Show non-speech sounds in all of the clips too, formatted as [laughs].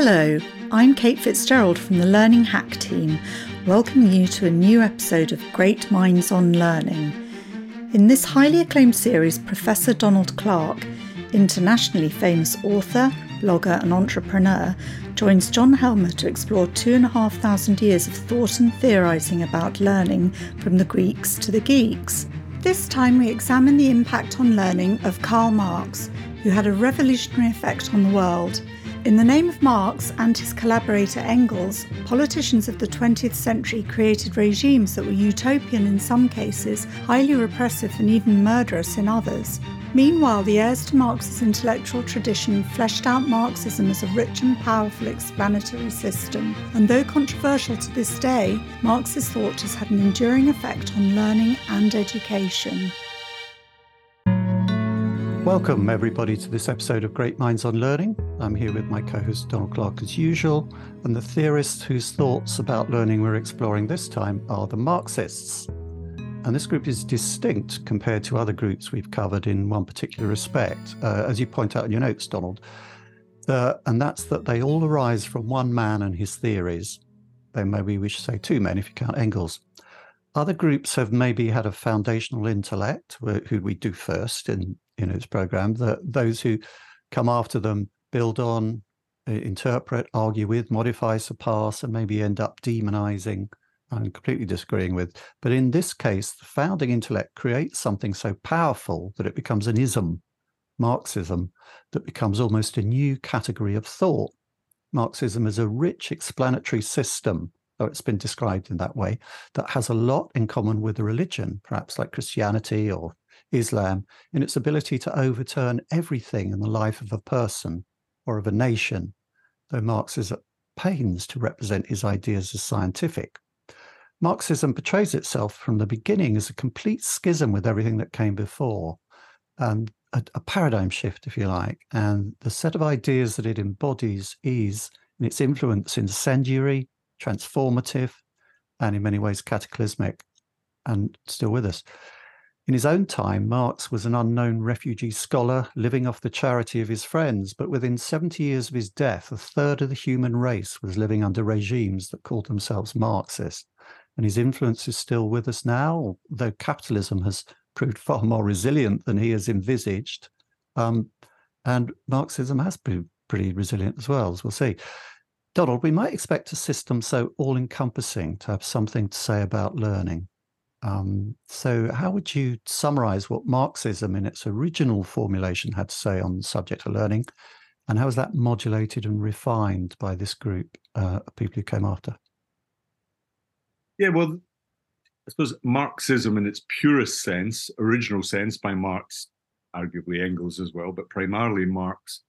Hello, I'm Kate Fitzgerald from the Learning Hack team, welcoming you to a new episode of Great Minds on Learning. In this highly acclaimed series, Professor Donald Clark, internationally famous author, blogger, and entrepreneur, joins John Helmer to explore two and a half thousand years of thought and theorising about learning from the Greeks to the geeks. This time we examine the impact on learning of Karl Marx, who had a revolutionary effect on the world. In the name of Marx and his collaborator Engels, politicians of the 20th century created regimes that were utopian in some cases, highly repressive, and even murderous in others. Meanwhile, the heirs to Marx's intellectual tradition fleshed out Marxism as a rich and powerful explanatory system. And though controversial to this day, Marx's thought has had an enduring effect on learning and education. Welcome, everybody, to this episode of Great Minds on Learning. I'm here with my co host Donald Clark, as usual, and the theorists whose thoughts about learning we're exploring this time are the Marxists. And this group is distinct compared to other groups we've covered in one particular respect, uh, as you point out in your notes, Donald. and that's that they all arise from one man and his theories. Though maybe we should say two men if you count Engels. Other groups have maybe had a foundational intellect, who we do first in know its program. That those who come after them build on, uh, interpret, argue with, modify, surpass, and maybe end up demonizing I'm completely disagreeing with. But in this case, the founding intellect creates something so powerful that it becomes an ism, Marxism, that becomes almost a new category of thought. Marxism is a rich explanatory system, though it's been described in that way, that has a lot in common with a religion, perhaps like Christianity or Islam, in its ability to overturn everything in the life of a person or of a nation, though Marx is at pains to represent his ideas as scientific. Marxism portrays itself from the beginning as a complete schism with everything that came before, and a, a, paradigm shift, if you like. And the set of ideas that it embodies is, in its influence, incendiary, transformative, and in many ways cataclysmic, and still with us. In his own time, Marx was an unknown refugee scholar living off the charity of his friends, but within 70 years of his death, a third of the human race was living under regimes that called themselves Marxist and his influence is still with us now, though capitalism has proved far more resilient than he has envisaged. Um, and Marxism has been pretty resilient as well, as we'll see. Donald, we might expect a system so all encompassing to have something to say about learning. Um, so, how would you summarize what Marxism in its original formulation had to say on the subject of learning? And how is that modulated and refined by this group uh, of people who came after? Yeah, well, I suppose Marxism in its purest sense, original sense by Marx, arguably Engels as well, but primarily Marx,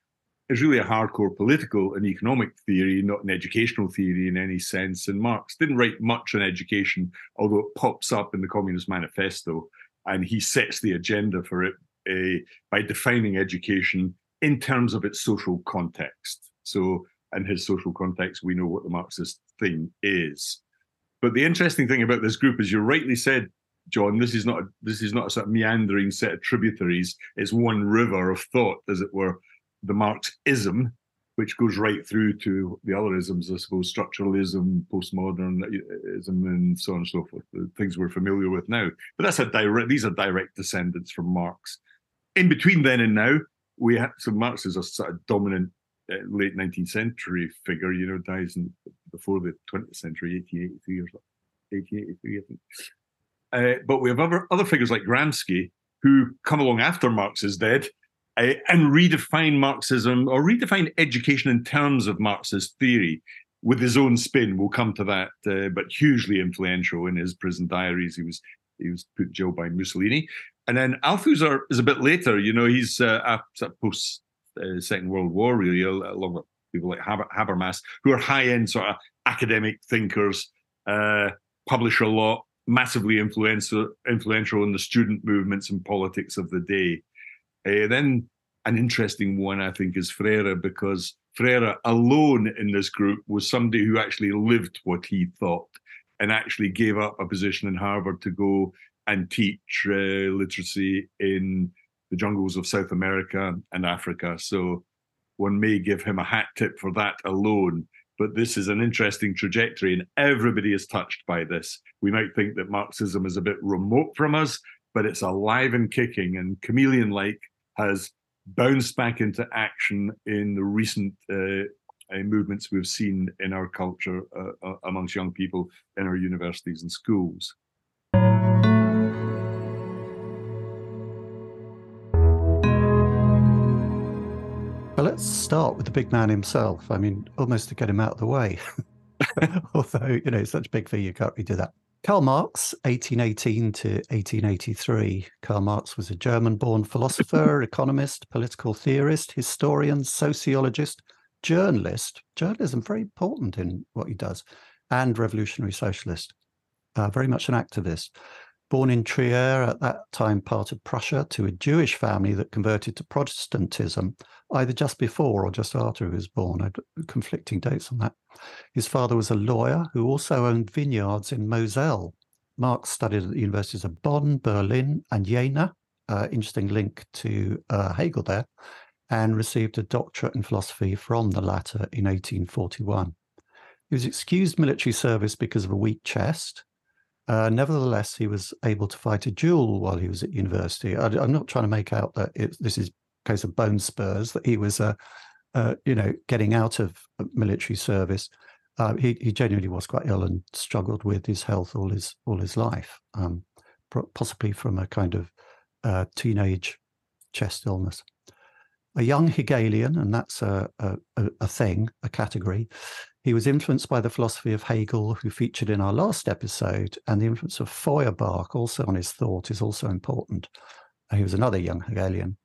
is really a hardcore political and economic theory, not an educational theory in any sense. And Marx didn't write much on education, although it pops up in the Communist Manifesto, and he sets the agenda for it uh, by defining education in terms of its social context. So, in his social context, we know what the Marxist thing is. But the interesting thing about this group, as you rightly said, John, this is not a, this is not a sort of meandering set of tributaries. It's one river of thought, as it were, the Marxism, which goes right through to the other isms, I suppose, structuralism, postmodernism, and so on and so forth. The things we're familiar with now. But that's a direct; these are direct descendants from Marx. In between then and now, we have so Marx is a sort of dominant uh, late 19th century figure, you know, dies in, before the 20th century, 1883 or 1883, I think. Uh, but we have other, other figures like Gramsci who come along after Marx is dead and redefine Marxism or redefine education in terms of Marxist theory with his own spin. We'll come to that, uh, but hugely influential in his prison diaries. He was he was put jail by Mussolini. And then Althusser is a bit later. You know, he's uh, post uh, Second World War, really, along with people like Haber, Habermas, who are high end sort of academic thinkers, uh, publish a lot, massively influential, influential in the student movements and politics of the day. Uh, then an interesting one, I think, is Freire, because Freire alone in this group was somebody who actually lived what he thought and actually gave up a position in Harvard to go and teach uh, literacy in the jungles of South America and Africa. So one may give him a hat tip for that alone. But this is an interesting trajectory, and everybody is touched by this. We might think that Marxism is a bit remote from us, but it's alive and kicking, and chameleon Lake has bounced back into action in the recent uh, uh, movements we've seen in our culture uh, uh amongst young people in our universities and schools. Well, let's start with the big man himself. I mean, almost to get him out of the way. [laughs] Although, you know, it's such a big fee, you can't really do that. Karl Marx, 1818 to 1883. Karl Marx was a German born philosopher, [laughs] economist, political theorist, historian, sociologist, journalist. Journalism, very important in what he does, and revolutionary socialist. Uh, very much an activist. Born in Trier, at that time part of Prussia, to a Jewish family that converted to Protestantism either just before or just after he was born. I had conflicting dates on that. His father was a lawyer who also owned vineyards in Moselle. Marx studied at the universities of Bonn, Berlin, and Jena. Uh, interesting link to uh, Hegel there, and received a doctorate in philosophy from the latter in 1841. He was excused military service because of a weak chest uh, nevertheless, he was able to fight a duel while he was at university. I, am not trying to make out that it, this is a case of bone spurs, that he was, uh, uh, you know, getting out of military service. Uh, he, he genuinely was quite ill and struggled with his health all his all his life, um, possibly from a kind of uh, teenage chest illness a young Hegelian, and that's a, a, a, thing, a category. He was influenced by the philosophy of Hegel, who featured in our last episode, and the influence of Feuerbach also on his thought is also important. Uh, he was another young Hegelian.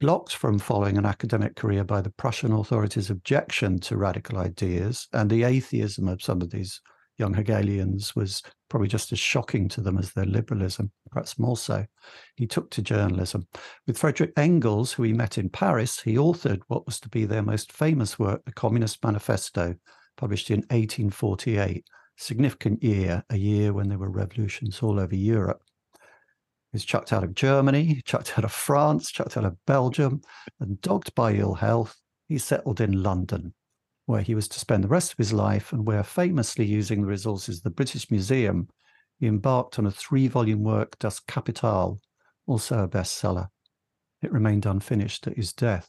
Blocked from following an academic career by the Prussian authorities' objection to radical ideas and the atheism of some of these young Hegelians was probably just as shocking to them as their liberalism, perhaps more so. He took to journalism. With Frederick Engels, who he met in Paris, he authored what was to be their most famous work, the Communist Manifesto, published in 1848, significant year, a year when there were revolutions all over Europe. He was chucked out of Germany, chucked out of France, chucked out of Belgium, and dogged by ill health, he settled in London where he was to spend the rest of his life and where, famously using the resources of the British Museum, he embarked on a three volume work, Das Kapital, also a bestseller. It remained unfinished at his death.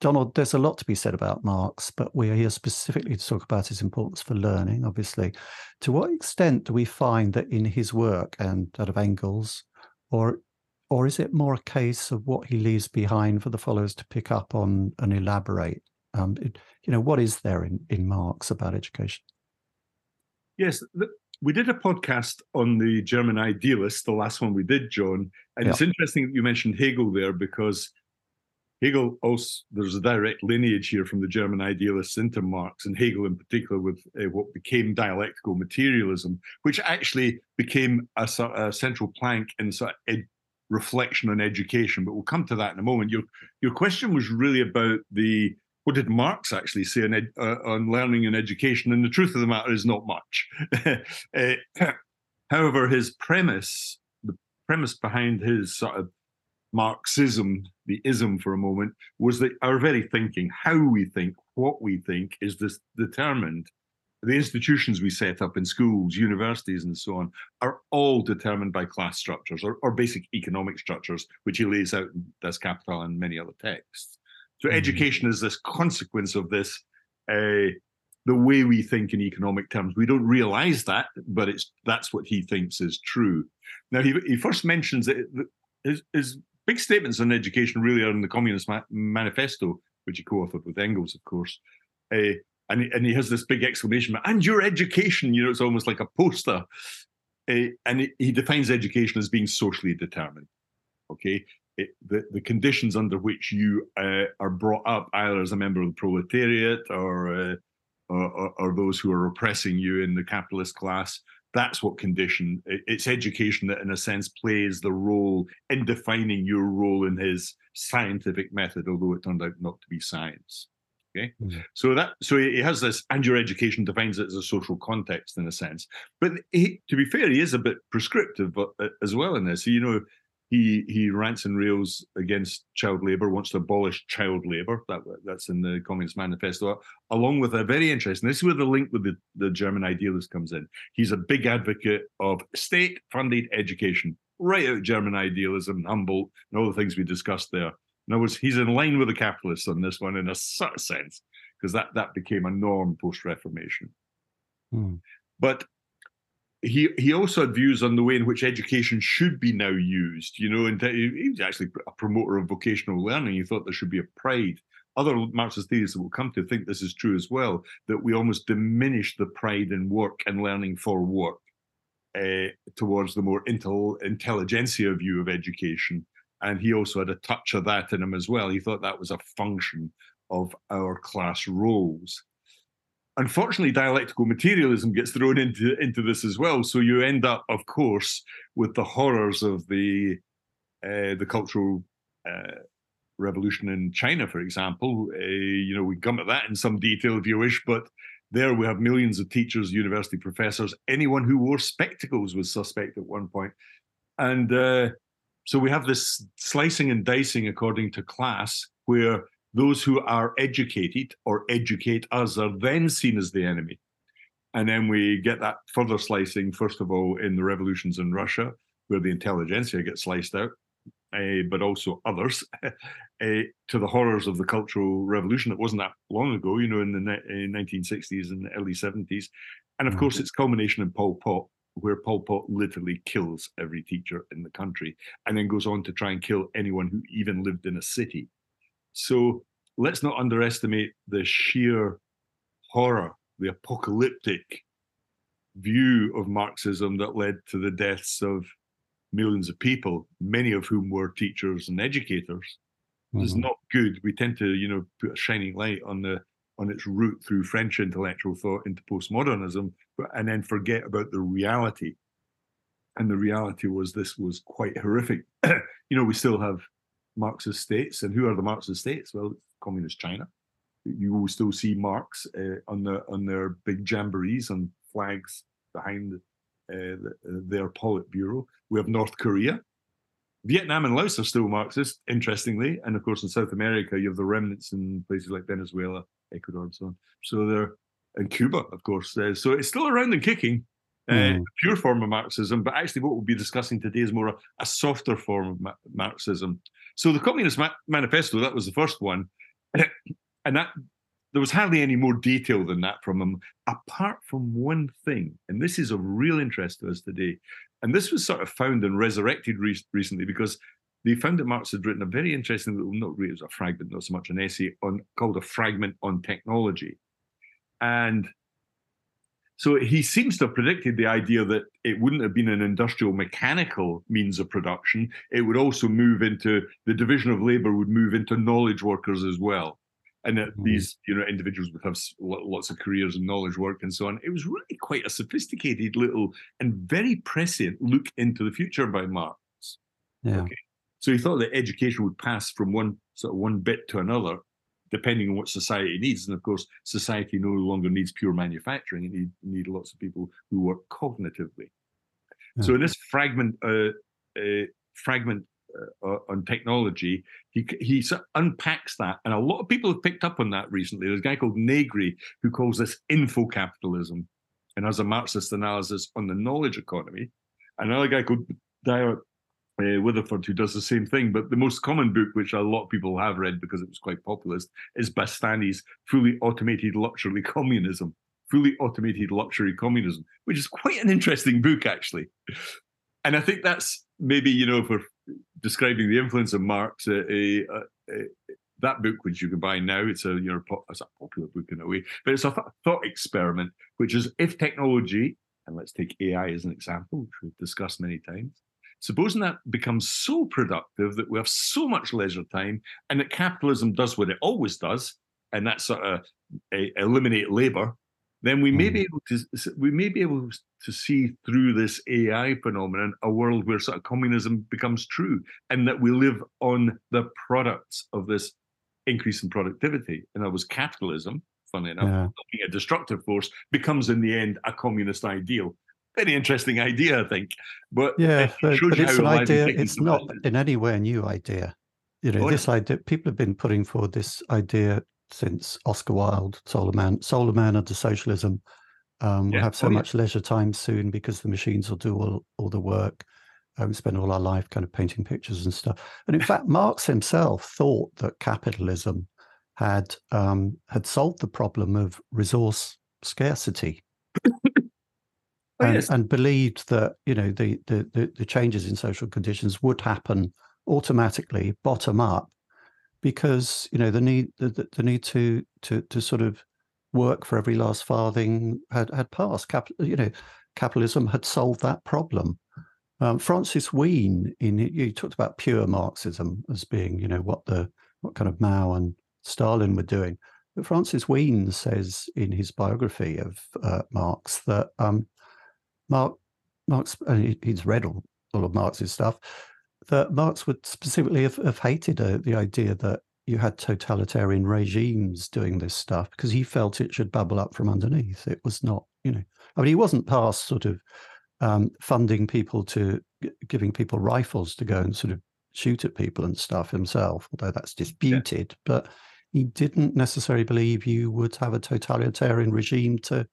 Donald, there's a lot to be said about Marx, but we are here specifically to talk about his importance for learning, obviously. To what extent do we find that in his work and that of Engels, or or is it more a case of what he leaves behind for the followers to pick up on and elaborate? Um, it, you know, what is there in, in Marx about education? Yes, we did a podcast on the German idealist, the last one we did, John. And yeah. it's interesting that you mentioned Hegel there because Hegel also, there's a direct lineage here from the German idealists into Marx, and Hegel in particular with uh, what became dialectical materialism, which actually became a, a central plank in sort of ed- reflection on education. But we'll come to that in a moment. Your, your question was really about the what did Marx actually say on, ed, uh, on learning and education? And the truth of the matter is not much. [laughs] uh, [clears throat] however, his premise, the premise behind his sort of Marxism, the ism for a moment, was that our very thinking, how we think, what we think, is this determined. The institutions we set up in schools, universities, and so on are all determined by class structures or, or basic economic structures, which he lays out in Das Kapital and many other texts. So mm-hmm. education is this consequence of this, uh, the way we think in economic terms. We don't realize that, but it's that's what he thinks is true. Now he he first mentions that his, his big statements on education really are in the Communist Ma- Manifesto, which he co-authored with Engels, of course. Uh, and, and he has this big exclamation, and your education, you know, it's almost like a poster. Uh, and he, defines education as being socially determined. Okay, it, the, the conditions under which you uh, are brought up, either as a member of the proletariat or, uh, or, or, those who are oppressing you in the capitalist class, that's what condition. It's education that, in a sense, plays the role in defining your role in his scientific method, although it turned out not to be science. Okay, mm-hmm. so that so he has this, and your education defines it as a social context in a sense. But he, to be fair, he is a bit prescriptive uh, as well in this. You know, he he rants and rails against child labor, wants to abolish child labor. That that's in the Communist Manifesto, along with a very interesting. This is where the link with the, the German idealist comes in. He's a big advocate of state-funded education, right out German idealism, Humboldt, and all the things we discussed there. In other words, he's in line with the capitalists on this one in a of sense, because that that became a norm post-Reformation. Hmm. But he he also had views on the way in which education should be now used. You know, and he was actually a promoter of vocational learning. He thought there should be a pride. Other Marxist theorists that will come to think this is true as well. That we almost diminish the pride in work and learning for work uh, towards the more intel, intelligentsia view of education. And he also had a touch of that in him as well. He thought that was a function of our class roles unfortunately, dialectical materialism gets thrown into into this as well. So you end up, of course, with the horrors of the uh, the cultural uh, revolution in China, for example. Uh, you know, we come at that in some detail if you wish, but there we have millions of teachers, university professors, anyone who wore spectacles was suspect at one point. and uh, so we have this slicing and dicing according to class, where those who are educated or educate us are then seen as the enemy. And then we get that further slicing, first of all, in the revolutions in Russia, where the intelligentsia gets sliced out, uh, but also others, uh, [laughs] to the horrors of the Cultural Revolution. It wasn't that long ago, you know, in the uh, 1960s and early 70s. And of mm-hmm. course, its culmination in Pol Pot, where Pol Pot literally kills every teacher in the country and then goes on to try and kill anyone who even lived in a city. So let's not underestimate the sheer horror, the apocalyptic view of Marxism that led to the deaths of millions of people, many of whom were teachers and educators. Mm-hmm. It's not good. We tend to, you know, put a shining light on the on its route through French intellectual thought into postmodernism, but, and then forget about the reality. And the reality was this was quite horrific. [clears throat] you know, we still have Marxist states. And who are the Marxist states? Well, communist China. You will still see Marx uh, on the on their big jamborees and flags behind uh, the, their Politburo. We have North Korea. Vietnam and Laos are still Marxist, interestingly, and of course in South America you have the remnants in places like Venezuela, Ecuador, and so on. So they're and Cuba, of course. Uh, so it's still around and kicking. Mm. Uh, pure form of Marxism, but actually, what we'll be discussing today is more a, a softer form of ma- Marxism. So, the Communist Ma- Manifesto, that was the first one, [coughs] and that there was hardly any more detail than that from him, apart from one thing, and this is of real interest to us today. And this was sort of found and resurrected re- recently because they found that Marx had written a very interesting little, not really, it was a fragment, not so much an essay on called a fragment on technology. And so he seems to have predicted the idea that it wouldn't have been an industrial mechanical means of production. It would also move into the division of labor would move into knowledge workers as well. And that mm. these, you know, individuals would have lots of careers in knowledge work and so on. It was really quite a sophisticated little and very prescient look into the future by Marx. Yeah. Okay. So he thought that education would pass from one sort of one bit to another, depending on what society needs. And of course, society no longer needs pure manufacturing; it need, need lots of people who work cognitively. Yeah. So in this fragment, uh, uh, fragment uh, on technology, he he unpacks that, and a lot of people have picked up on that recently. There's a guy called Negri who calls this info capitalism, and has a Marxist analysis on the knowledge economy. Another guy called Dyer uh, Witheford, who does the same thing. But the most common book, which a lot of people have read because it was quite populist, is Bastani's Fully Automated Luxury Communism. Fully Automated Luxury Communism, which is quite an interesting book, actually. And I think that's maybe, you know, for describing the influence of Marx, uh, uh, that book, which you can buy now, it's a you know it's a popular book in a way, but it's a th- thought experiment, which is if technology, and let's take AI as an example, which we've discussed many times, Supposing that becomes so productive that we have so much leisure time and that capitalism does what it always does, and that's sort of uh, eliminate labor, then we may be mm. able to we may be able to see through this AI phenomenon a world where sort of communism becomes true, and that we live on the products of this increase in productivity. And that was capitalism, funny enough, yeah. being a destructive force, becomes in the end a communist ideal very interesting idea, I think. But yeah, but, but it's an idea. It's not in any way a new idea. You know, oh, this yeah. idea. People have been putting forward this idea since Oscar Wilde, Soul of Man, Soul of Man under socialism. Um, We'll have so oh, much yeah. leisure time soon because the machines will do all, all the work. Um, spend all our life kind of painting pictures and stuff. And in fact, Marx himself thought that capitalism had um, had solved the problem of resource scarcity. Oh, and, yes. and, believed that you know the, the, the the changes in social conditions would happen automatically, bottom up, because you know the need the, the need to to to sort of work for every last farthing had had passed. Cap, you know, capitalism had solved that problem. Um, Francis Wheen, in you talked about pure Marxism as being, you know, what the what kind of Mao and Stalin were doing. But Francis Wheen says in his biography of uh, Marx that um, Mark, Marx, and he's read all, all of Marx's stuff, that Marx would specifically have, have hated uh, the idea that you had totalitarian regimes doing this stuff because he felt it should bubble up from underneath. It was not, you know, I mean, he wasn't past sort of um, funding people to giving people rifles to go and sort of shoot at people and stuff himself, although that's [laughs] disputed. Yeah. But he didn't necessarily believe you would have a totalitarian regime to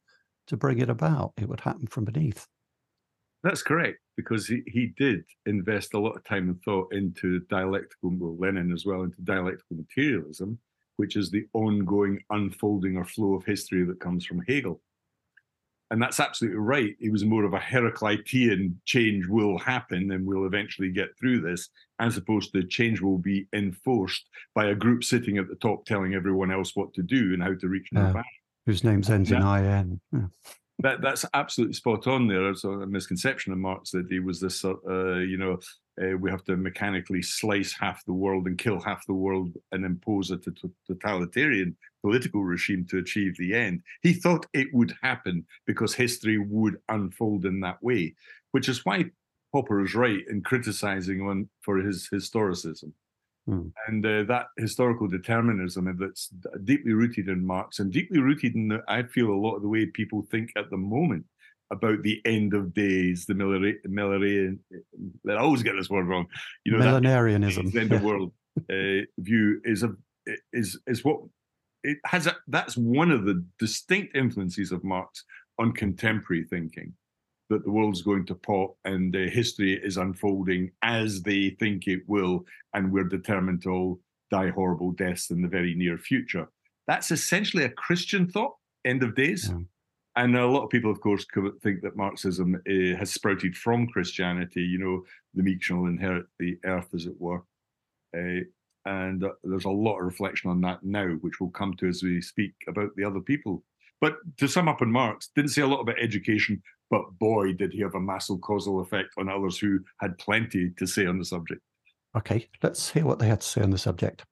to bring it about. It would happen from beneath. That's correct, because he, he did invest a lot of time and thought into dialectical, well, Lenin as well, into dialectical materialism, which is the ongoing unfolding or flow of history that comes from Hegel. And that's absolutely right. He was more of a Heraclitean change will happen and we'll eventually get through this, as opposed to change will be enforced by a group sitting at the top telling everyone else what to do and how to reach yeah. back. Whose names ends in IN. Yeah that that's absolutely spot on there. There's a misconception of Marx that he was this, uh, you know, uh, we have to mechanically slice half the world and kill half the world and impose a totalitarian political regime to achieve the end. He thought it would happen because history would unfold in that way, which is why Popper is right in criticizing one for his historicism. Hmm. And uh, that historical determinism that's deeply rooted in Marx and deeply rooted in, the, I feel, a lot of the way people think at the moment about the end of days, the Millerian, I always get this word wrong, you know, millenarianism, the end of world [laughs] uh, view is a is is what it has. A, that's one of the distinct influences of Marx on contemporary thinking that the world's going to pop and uh, history is unfolding as they think it will, and we're determined to all die horrible deaths in the very near future. That's essentially a Christian thought, end of days. Yeah. And a lot of people, of course, think that Marxism uh, has sprouted from Christianity. You know, the meek shall inherit the earth, as it were. Uh, and uh, there's a lot of reflection on that now, which we'll come to as we speak about the other people. But to sum up on Marx, didn't say a lot about education, but boy, did he have a massive causal effect on others who had plenty to say on the subject. Okay, let's hear what they had to say on the subject.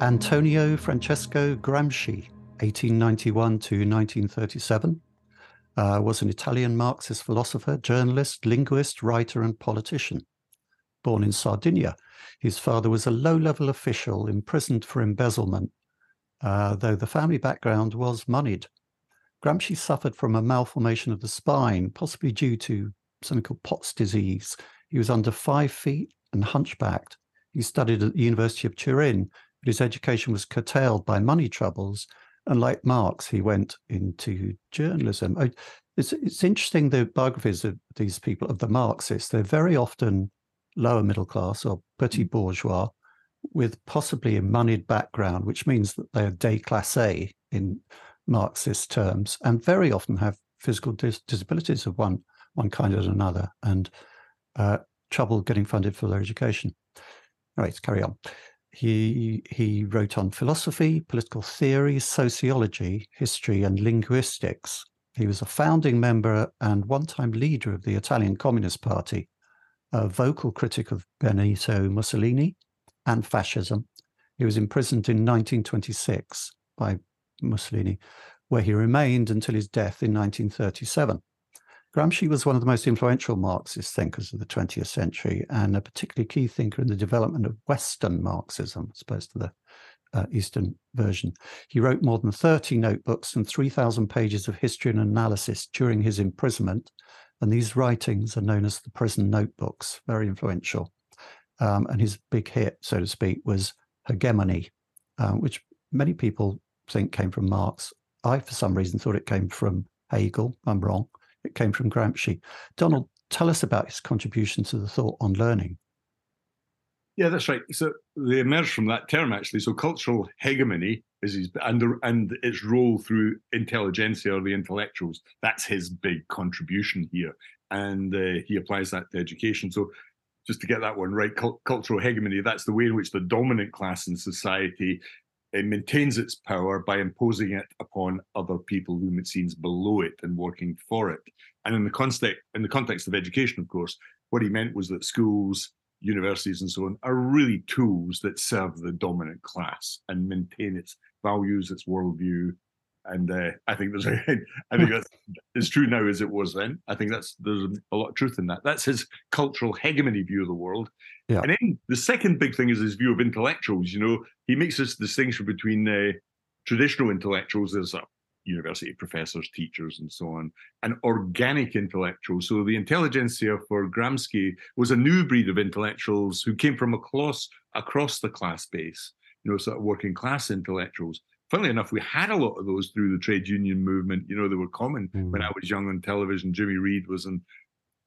Antonio Francesco Gramsci, 1891 to 1937, uh, was an Italian Marxist philosopher, journalist, linguist, writer, and politician. Born in Sardinia, his father was a low level official imprisoned for embezzlement, uh, though the family background was moneyed. Gramsci suffered from a malformation of the spine, possibly due to something called Pott's disease. He was under five feet and hunchbacked. He studied at the University of Turin, but his education was curtailed by money troubles. And like Marx, he went into journalism. It's, it's interesting the biographies of these people, of the Marxists, they're very often lower middle class or petit mm. bourgeois with possibly a moneyed background, which means that they are déclassé in Marxist terms, and very often have physical dis- disabilities of one one kind or another, and uh, trouble getting funded for their education. All right, carry on. He he wrote on philosophy, political theory, sociology, history, and linguistics. He was a founding member and one-time leader of the Italian Communist Party a vocal critic of Benito Mussolini and fascism. He was imprisoned in 1926 by Mussolini, where he remained until his death in 1937. Gramsci was one of the most influential Marxist thinkers of the 20th century and a particularly key thinker in the development of Western Marxism, as opposed to the uh, Eastern version. He wrote more than 30 notebooks and 3,000 pages of history and analysis during his imprisonment. And these writings are known as the prison notebooks, very influential. Um, and his big hit, so to speak, was Hegemony, uh, which many people think came from Marx. I, for some reason, thought it came from Hegel. I'm wrong. It came from Gramsci. Donald, tell us about his contribution to the thought on learning. Yeah, that's right. So they emerged from that term actually. So cultural hegemony is his and and its role through intelligentsia or the intellectuals. That's his big contribution here, and uh, he applies that to education. So just to get that one right, cultural hegemony. That's the way in which the dominant class in society it maintains its power by imposing it upon other people whom it sees below it and working for it. And in the context in the context of education, of course, what he meant was that schools universities and so on are really tools that serve the dominant class and maintain its values, its worldview. And uh, I think there's, a, [laughs] I think that's as true now as it was then. I think that's there's a lot of truth in that. That's his cultural hegemony view of the world. Yeah. And then the second big thing is his view of intellectuals. You know, he makes this distinction between uh, traditional intellectuals. There's a university professors, teachers, and so on, and organic intellectuals. So the intelligentsia for Gramsci was a new breed of intellectuals who came from across across the class base, you know, sort of working class intellectuals. Funnily enough, we had a lot of those through the trade union movement. You know, they were common mm. when I was young on television. Jimmy Reid was on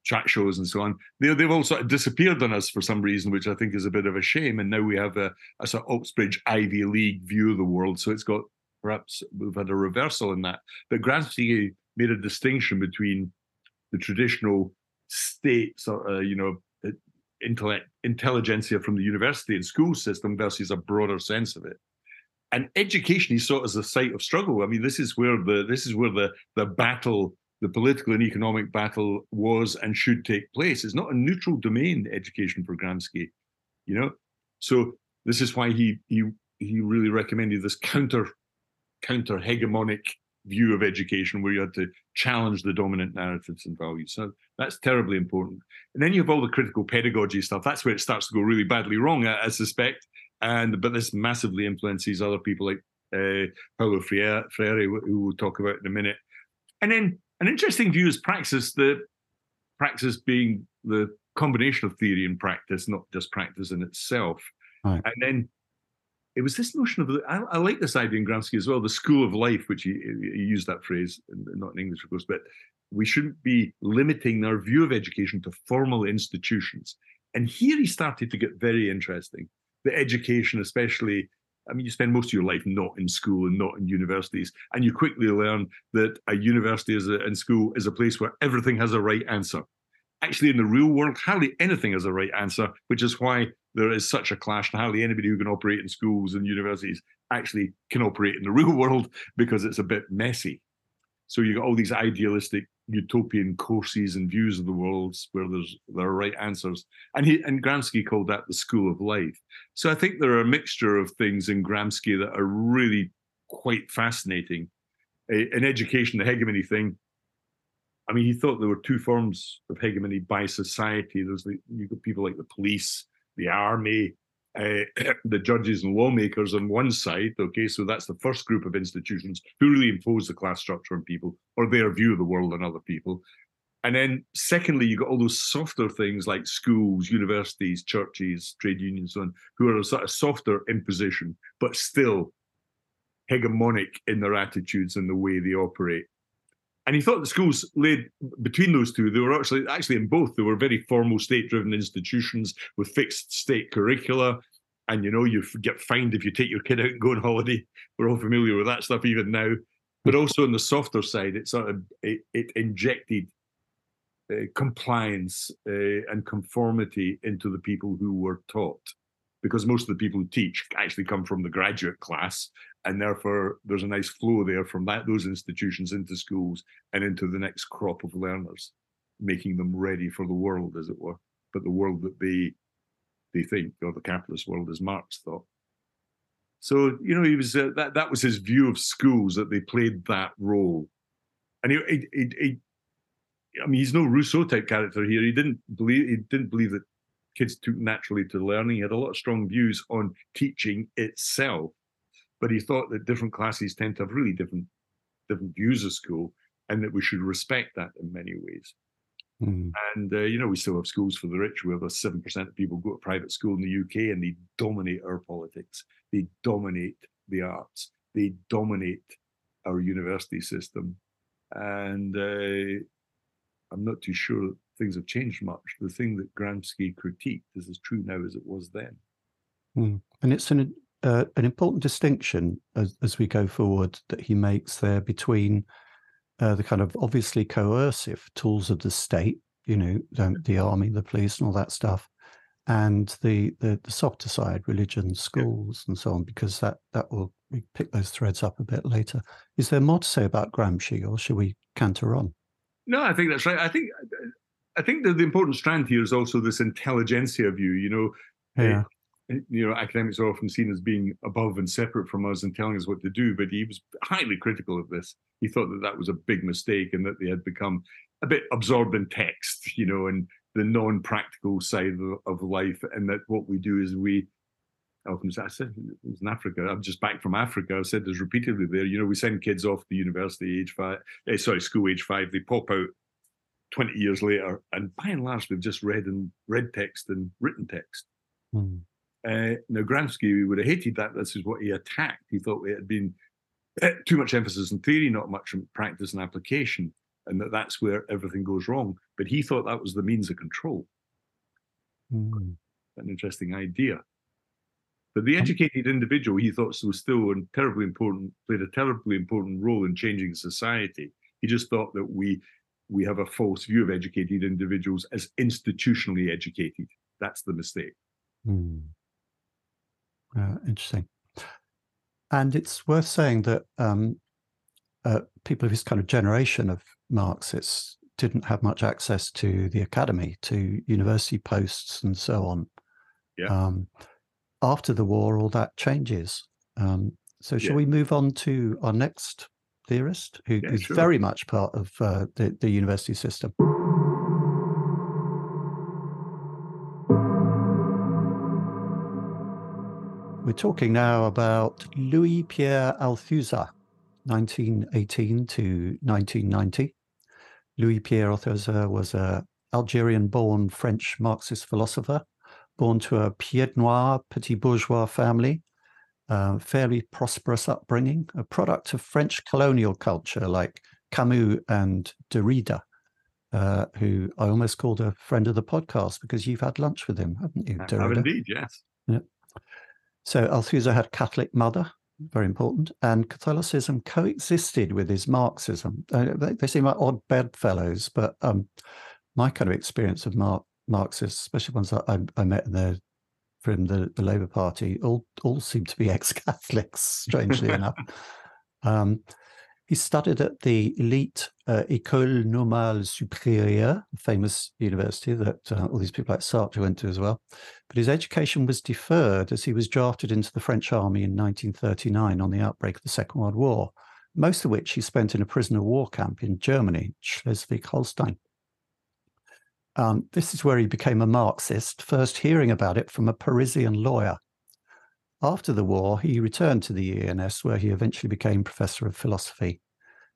chat shows and so on. They, they've all sort of disappeared on us for some reason, which I think is a bit of a shame. And now we have a, a sort of Oxbridge Ivy League view of the world. So it's got perhaps we've had a reversal in that. But Gramsci made a distinction between the traditional states, uh, you know, intellect, intelligentsia from the university and school system versus a broader sense of it. And education he saw as a site of struggle. I mean, this is where the this is where the the battle, the political and economic battle was and should take place. It's not a neutral domain, education for Gramsci, you know. So this is why he he he really recommended this counter counter hegemonic view of education where you had to challenge the dominant narratives and values. So that's terribly important. And then you have all the critical pedagogy stuff. That's where it starts to go really badly wrong, I, I suspect. And but this massively influences other people like uh, Paulo Freire, Freire, who we'll talk about in a minute. And then an interesting view is praxis. The praxis being the combination of theory and practice, not just practice in itself. Right. And then it was this notion of the, I, I, like this idea in Gramsci as well, the school of life, which he, he used that phrase, not in English, of course, but we shouldn't be limiting our view of education to formal institutions. And here he started to get very interesting. The education, especially, I mean, you spend most of your life not in school and not in universities, and you quickly learn that a university is a, and school is a place where everything has a right answer. Actually, in the real world, hardly anything has a right answer, which is why there is such a clash, and hardly anybody who can operate in schools and universities actually can operate in the [laughs] real world because it's a bit messy. So you got all these idealistic utopian courses and views of the world where there's there are right answers. And he and Gramsci called that the school of life. So I think there are a mixture of things in Gramsci that are really quite fascinating. In education, the hegemony thing. I mean, he thought there were two forms of hegemony by society. There's the you got people like the police the army, uh, [clears throat] the judges and lawmakers on one side. Okay, so that's the first group of institutions who really impose the class structure on people or their view of the world on other people. And then, secondly, you've got all those softer things like schools, universities, churches, trade unions, so on, who are a sort of softer imposition, but still hegemonic in their attitudes and the way they operate and he thought the schools laid between those two. They were actually actually in both. They were very formal state-driven institutions with fixed state curricula, and you know you get fined if you take your kid out and go on holiday. We're all familiar with that stuff even now. But also on the softer side, it sort of it, it injected uh, compliance uh, and conformity into the people who were taught because most of the people who teach actually come from the graduate class and therefore there's a nice flow there from that those institutions into schools and into the next crop of learners making them ready for the world as it were but the world that they they think or the capitalist world as marx thought so you know he was uh, that that was his view of schools that they played that role and he, he, he, he I mean, he's no Rousseau type character here. He didn't believe he didn't believe that kids took naturally to learning. He had a lot of strong views on teaching itself but he thought that different classes tend to have really different different views of school, and that we should respect that in many ways. Mm. And uh, you know, we still have schools for the rich, where the seven percent of people go to private school in the UK, and they dominate our politics. They dominate the arts. They dominate our university system. And uh, I'm not too sure that things have changed much. The thing that Gramsci critiqued is as true now as it was then. Mm. And it's an uh, an important distinction as, as we go forward that he makes there between uh, the kind of obviously coercive tools of the state, you know, the, the army, the police, and all that stuff, and the, the, the softer side, religion, schools, and so on, because that that will we pick those threads up a bit later. Is there more to say about Gramsci, or should we canter on? No, I think that's right. I think I think that the important strand here is also this intelligentsia view. You know, yeah. You know, academics are often seen as being above and separate from us and telling us what to do, but he was highly critical of this. He thought that that was a big mistake and that they had become a bit absorbed in text, you know, and the non-practical side of, life, and that what we do is we often I said it was in Africa. I'm just back from Africa. I've said this repeatedly there. You know, we send kids off to university age five, eh, sorry, school age five. They pop out 20 years later, and by and large, they've just read and read text and written text. Mm. Uh, now, Gramsci would have hated that. This is what he attacked. He thought it had been eh, too much emphasis on theory, not much on practice and application, and that that's where everything goes wrong. But he thought that was the means of control. Mm. An interesting idea. But the educated individual, he thought was still a terribly important, played a terribly important role in changing society. He just thought that we we have a false view of educated individuals as institutionally educated. That's the mistake. Hmm. Uh, interesting. And it's worth saying that um, uh, people of his kind of generation of Marxists didn't have much access to the academy, to university posts, and so on. Yeah. Um, after the war, all that changes. Um, so, shall yeah. we move on to our next theorist, who yeah, is sure. very much part of uh, the, the university system? We're talking now about Louis Pierre Althusser, 1918 to 1990. Louis Pierre Althusser was a Algerian born French Marxist philosopher born to a pied noir petit bourgeois family, uh, fairly prosperous upbringing, a product of French colonial culture like Camus and Derrida, uh, who I almost called a friend of the podcast because you've had lunch with him, haven't you, Derrida? I have indeed, yes. So Althusser had a Catholic mother, very important, and Catholicism coexisted with his Marxism. Uh, they, they, seem like odd bedfellows, but um, my kind of experience of Marxists, especially ones that I, I met in the from the, the Labour Party, all all seem to be [laughs] ex-Catholics, strangely [laughs] enough. Um, he studied at the elite uh, École Normale Supérieure, a famous university that uh, all these people like Sartre went to as well. But his education was deferred as he was drafted into the French army in 1939 on the outbreak of the Second World War, most of which he spent in a prisoner war camp in Germany, Schleswig-Holstein. Um, this is where he became a Marxist, first hearing about it from a Parisian lawyer. After the war, he returned to the ENS, where he eventually became professor of philosophy.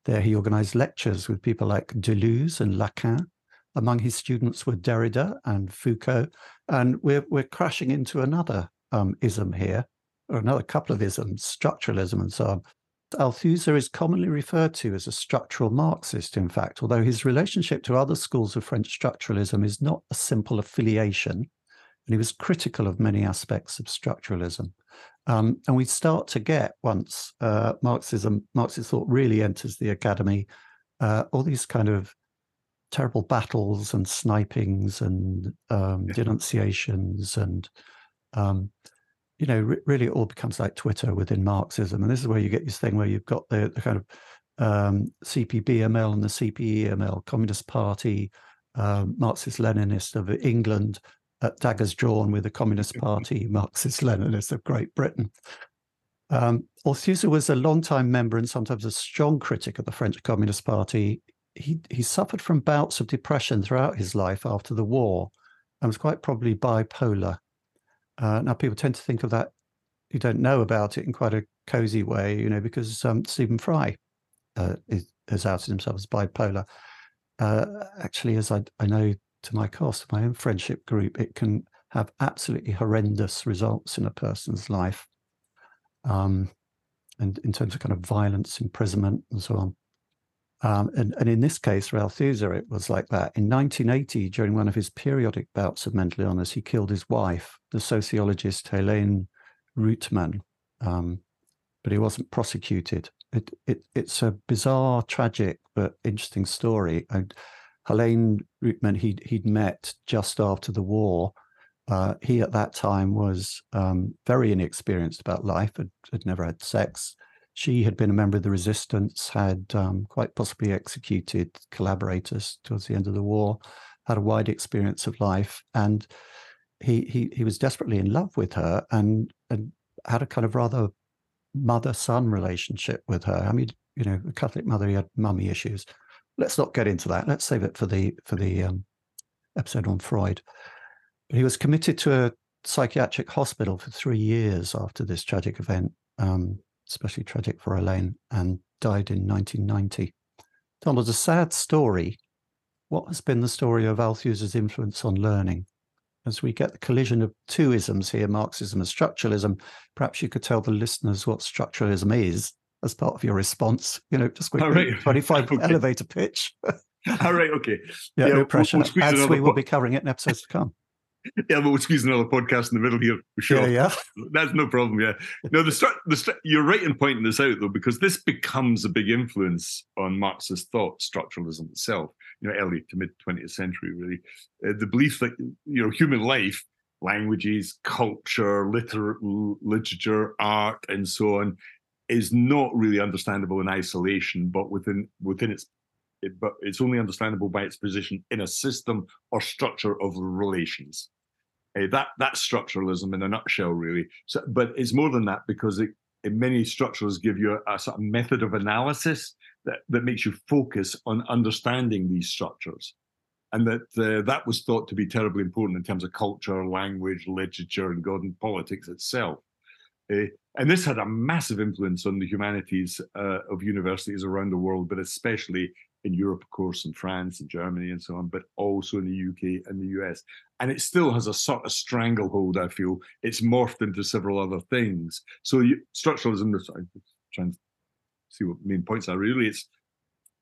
There, he organized lectures with people like Deleuze and Lacan. Among his students were Derrida and Foucault. And we're, we're crashing into another um, ism here, or another couple of isms, structuralism and so on. Althusser is commonly referred to as a structural Marxist, in fact, although his relationship to other schools of French structuralism is not a simple affiliation, and he was critical of many aspects of structuralism. Um, and we start to get, once uh, Marxism, Marxist thought really enters the academy, uh, all these kind of terrible battles and snipings and um, denunciations and um, you know, re- really it all becomes like Twitter within Marxism. And this is where you get this thing where you've got the, the kind of um, CPBML and the CPEML, Communist Party, um, Marxist Leninist of England, at daggers drawn with the Communist. Party, Marxist Leninists of Great Britain. Um, Althusser was a long-time member and sometimes a strong critic of the French Communist Party. He, he suffered from bouts of depression throughout his life after the war and was quite probably bipolar. Uh, now, people tend to think of that you don't know about it in quite a cozy way, you know, because um, Stephen Fry uh, is, has outed himself as bipolar. Uh, actually, as I, I know to my cost, my own friendship group, it can have absolutely horrendous results in a person's life. Um, and in terms of kind of violence, imprisonment, and so on. Um, and, and, in this case, Althusser, it was like that. In 1980, during one of his periodic bouts of mental illness, he killed his wife, the sociologist Helene Rytmann, um, but he wasn't prosecuted. It, it, it's a bizarre, tragic, but interesting story. And Helene Rytmann, he'd, he'd met just after the war. Uh, he at that time was um, very inexperienced about life, had, had never had sex, she had been a member of the resistance, had um, quite possibly executed collaborators towards the end of the war, had a wide experience of life, and he he he was desperately in love with her, and and had a kind of rather mother son relationship with her. I mean, you know, a Catholic mother, he had mummy issues. Let's not get into that. Let's save it for the for the um, episode on Freud. But he was committed to a psychiatric hospital for three years after this tragic event. Um, especially tragic for Elaine, and died in 1990. Donald, a sad story. What has been the story of Althusser's influence on learning? As we get the collision of two isms here, Marxism and structuralism, perhaps you could tell the listeners what structuralism is as part of your response. You know, just quickly, right. 25 [laughs] okay. elevator pitch. [laughs] All right, okay. Yeah, yeah no pressure. We'll, we'll As we will be covering it in episodes to come [laughs] yeah, but we'll squeeze another podcast in the middle here for sure. Yeah, yeah. That's no problem. Yeah. No, the start, the you're right in pointing this out though, because this becomes a big influence on Marxist thought, structuralism itself. You know, early to mid 20th century, really. Uh, the belief that you know human life, languages, culture, liter- literature, art, and so on, is not really understandable in isolation, but within within its it, but it's only understandable by its position in a system or structure of relations. Uh, that that's structuralism in a nutshell, really. So, but it's more than that because it, many structures give you a, a, sort of method of analysis that, that makes you focus on understanding these structures, and that uh, that was thought to be terribly important in terms of culture, language, literature, and God and politics itself. Uh, and this had a massive influence on the humanities uh, of universities around the world, but especially in Europe, of course, and France and Germany and so on, but also in the UK and the US. And it still has a sort of stranglehold, I feel. It's morphed into several other things. So you, structuralism, I'm trying to see what main points are really. It's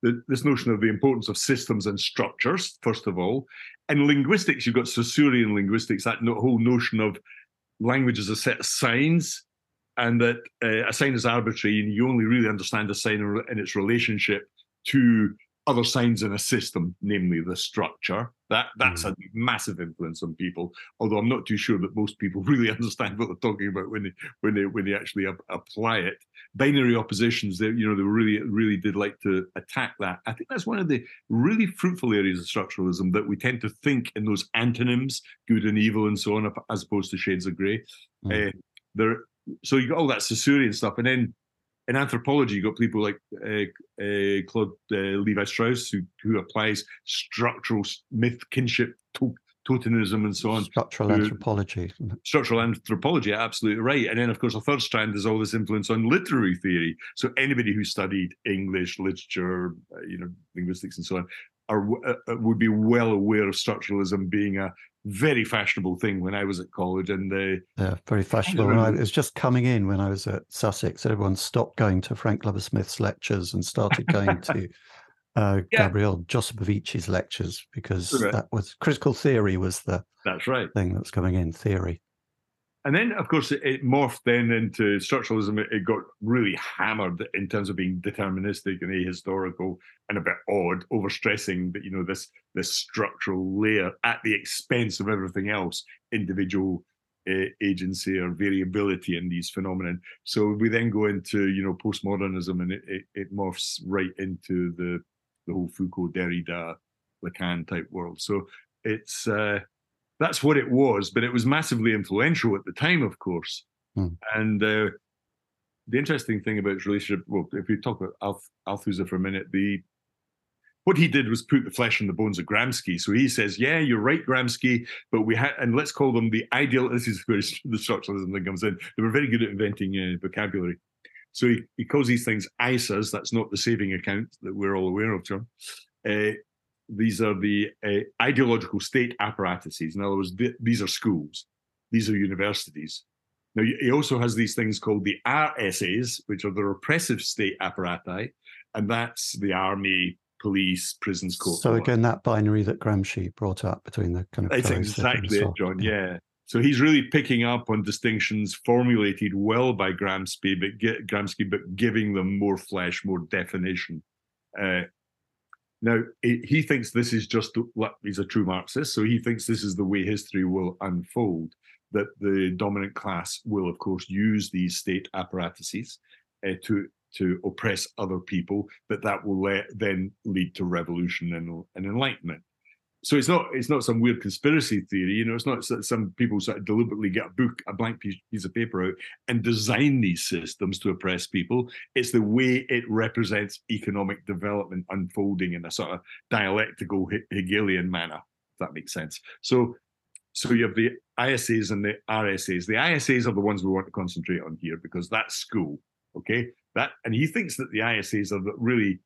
the, this notion of the importance of systems and structures, first of all. And linguistics, you've got Saussurean linguistics, that whole notion of language as a set of signs and that uh, a sign is arbitrary and you only really understand a sign in its relationship to other signs in a system, namely the structure. That that's mm. a massive influence on people. Although I'm not too sure that most people [laughs] really understand what they're talking about when they when they when they actually ap- apply it. Binary oppositions, they you know they really really did like to attack that. I think that's one of the really fruitful areas of structuralism that we tend to think in those antonyms, good and evil, and so on, as opposed to shades of grey. Mm. Uh, there, so you got all that Saussurean stuff, and then in anthropology, you've got people like uh, uh, Claude uh, Levi Strauss, who, who applies structural myth, kinship, to- totemism, and so on. Structural anthropology. Structural anthropology, absolutely right. And then, of course, the third strand is all this influence on literary theory. So anybody who studied English, literature, uh, you know, linguistics, and so on, are uh, uh, would be well aware of structuralism being a very fashionable thing when I was at college, and uh, yeah, very fashionable. I, it was just coming in when I was at Sussex. Everyone stopped going to Frank Glover Smith's lectures and started going to [laughs] uh, yeah. Gabriel Josipovici's lectures because right. that was critical theory was the that's right thing that's coming in theory and then of course it, it morphed then into structuralism. It, it, got really hammered in terms of being deterministic and ahistorical and a bit odd overstressing that you know this this structural layer at the expense of everything else individual uh, agency or variability in these phenomena. So we then go into you know postmodernism and it, it, it morphs right into the the whole foucault derrida lacan type world. So it's uh that's what it was, but it was massively influential at the time, of course. Mm. And uh, the interesting thing about its relationship, well, if we talk about Alth- Althusser for a minute, the what he did was put the flesh and the bones of Gramsci. So he says, "Yeah, you're right, Gramsci, but we had, and let's call them the ideal." This is where [laughs] the structuralism thing comes in. They were very good at inventing uh, vocabulary. So he, he calls these things ISAs. That's not the saving account that we're all aware of, John. Uh, these are the uh, ideological state apparatuses. In other words, th- these are schools, these are universities. Now, he also has these things called the RSAs, which are the repressive state apparati, and that's the army, police, prisons, courts. So again, that binary that Gramsci brought up between the kind of. It's exactly it, John. Yeah. So he's really picking up on distinctions formulated well by Gramsci, but Gramsci, but giving them more flesh, more definition. Uh, now he thinks this is just he's a true Marxist, so he thinks this is the way history will unfold. That the dominant class will, of course, use these state apparatuses uh, to to oppress other people, but that will let, then lead to revolution and, and enlightenment. So it's not it's not some weird conspiracy theory, you know. It's not some people sort of deliberately get a book, a blank piece, piece of paper out, and design these systems to oppress people. It's the way it represents economic development unfolding in a sort of dialectical Hegelian manner. If that makes sense. So, so you have the ISAs and the RSAs. The ISAs are the ones we want to concentrate on here because that's school. Okay, that and he thinks that the ISAs are really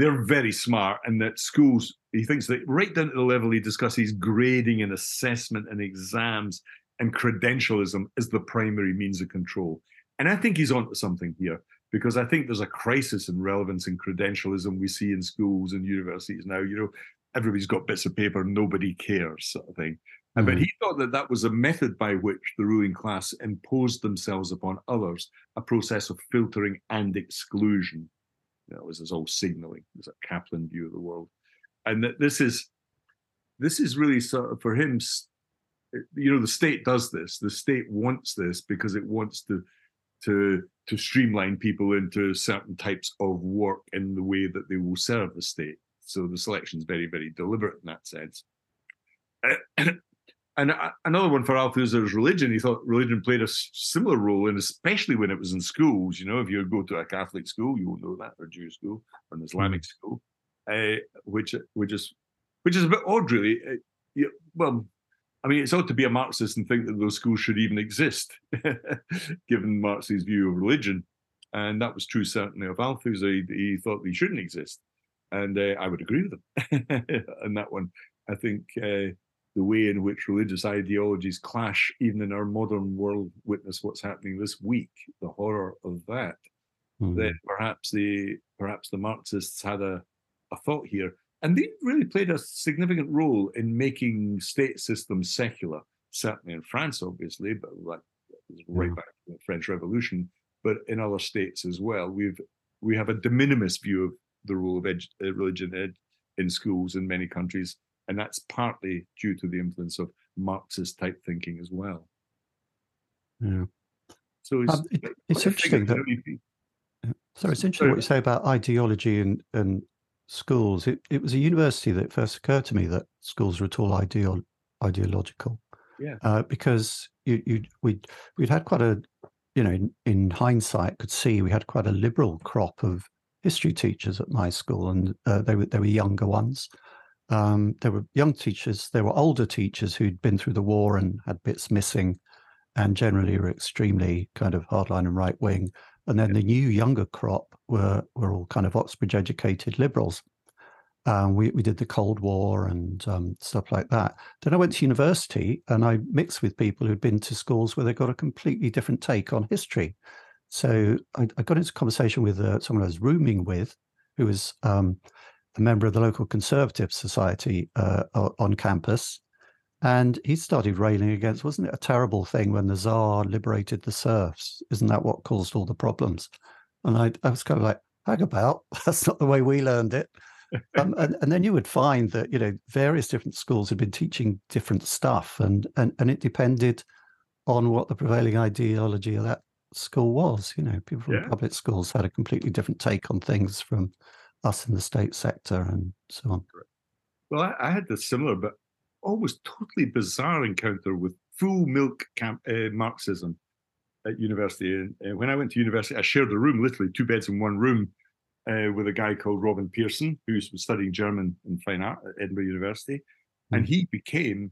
they're very smart and that schools he thinks that right down to the level he discusses grading and assessment and exams and credentialism is the primary means of control. And i think he's onto something here because i think there's a crisis in relevance and credentialism we see in schools and universities now you know everybody's got bits of paper nobody cares sort of thing. Mm-hmm. but he thought that that was a method by which the ruling class imposed themselves upon others a process of filtering and exclusion you know, it was this all signaling. Was a Caplan view of the world, and that this is this is really sort of for him. You know, the state does this. The state wants this because it wants to to to streamline people into certain types of work in the way that they will serve the state. So the selection is very, very deliberate in that sense. Uh, and [clears throat] another one for Althusser is religion. He thought religion played a similar role, and especially when it was in schools. You know, if you go to a Catholic school, you will know that, or Jewish school, or an Islamic mm. school, uh, which which is which is a bit odd, really. Uh, you, well, I mean, it's odd to be a Marxist and think that those schools should even exist, [laughs] given Marx's view of religion, and that was true certainly of Althusser. He, he thought they shouldn't exist, and uh, I would agree with him [laughs] on that one. I think uh, the way in which religious ideologies clash, even in our modern world, witness what's happening this week, the horror of that, mm-hmm. then perhaps the perhaps the Marxists had a, a thought here. And they really played a significant role in making state systems secular, certainly in France, obviously, but like right back to the French Revolution, but in other states as well. We've we have a de minimis view of the role of ed- uh, religion ed- in schools in many countries and that's partly due to the influence of Marxist type thinking as well. Yeah. So it's, um, it, it's interesting that. Sorry, it's interesting what you say about ideology and, and schools. It, it was a university that first occurred to me that schools were at all ideal, ideological. Yeah. Uh, because you, you, we we'd had quite a, you know, in, in hindsight, could see we had quite a liberal crop of history teachers at my school, and uh, they were they were younger ones. Um, there were young teachers, there were older teachers who'd been through the war and had bits missing, and generally were extremely kind of hardline and right wing. And then the new younger crop were were all kind of Oxbridge educated liberals. Um, we we did the Cold War and um, stuff like that. Then I went to university and I mixed with people who'd been to schools where they got a completely different take on history. So I, I got into conversation with uh, someone I was rooming with, who was um, a member of the local Conservative Society uh, on campus. And he started railing against, wasn't it a terrible thing when the Tsar liberated the serfs? Isn't that what caused all the problems? And I, I was kind of like, hang about, [laughs] that's not the way we learned it. [laughs] um, and, and, then you would find that, you know, various different schools had been teaching different stuff and, and, and it depended on what the prevailing ideology of that school was. You know, people from yeah. public schools had a completely different take on things from us in the state sector and so on. Well, I, I had this similar but almost totally bizarre encounter with full milk camp, uh, Marxism at university. And uh, when I went to university, I shared a room, literally two beds in one room, uh, with a guy called Robin Pearson, who was studying German and fine art at Edinburgh University, mm. and he became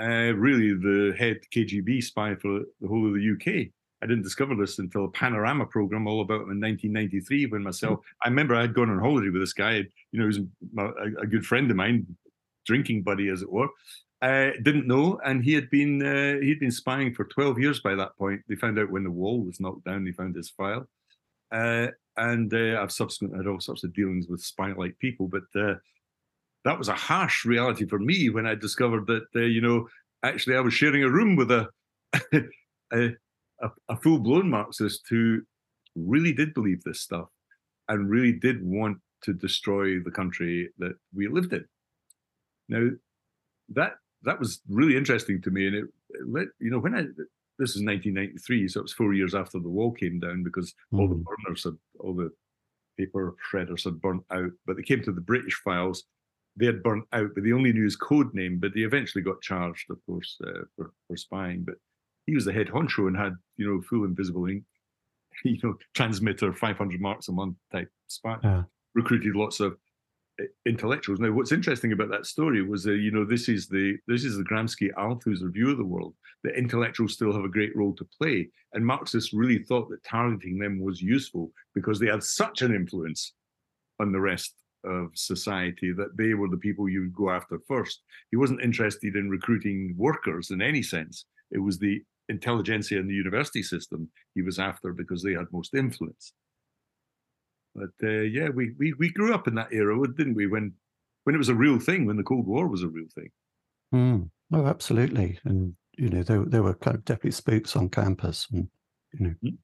uh, really the head KGB spy for the whole of the UK. I didn't discover this until a panorama program all about in 1993 when myself, I remember I had gone on holiday with this guy, you know, he was a, a good friend of mine, drinking buddy as it were. Uh, didn't know, and he had been uh, he'd been spying for 12 years by that point. They found out when the wall was knocked down. They found his file, uh, and uh, I've subsequently had all sorts of dealings with spy-like people. But uh, that was a harsh reality for me when I discovered that uh, you know actually I was sharing a room with a [laughs] a, a, a full blown Marxist who really did believe this stuff and really did want to destroy the country that we lived in. Now, that that was really interesting to me, and it, it you know when I this is 1993, so it was four years after the wall came down because mm. all the hmm. burners had all the paper shredders had burnt out. But they came to the British files, they had burnt out, but they only knew his code name. But they eventually got charged, of course, uh, for for spying. But he was the head honcho and had you know full invisible ink, [laughs] you know transmitter 500 marks a month type spy. Yeah. Recruited lots of uh, intellectuals. Now, what's interesting about that story was that you know this is the this is the Gramsci Althusser view of the world. That intellectuals still have a great role to play, and Marxists really thought that targeting them was useful because they had such an influence on the rest of society that they were the people you would go after first. He wasn't interested in recruiting workers in any sense. It was the intelligentsia in the university system he was after because they had most influence. But uh, yeah, we, we we grew up in that era, didn't we? When when it was a real thing, when the Cold War was a real thing. Mm. Oh, absolutely. And you know, there there were kind of definitely spooks on campus, and you know. Mm.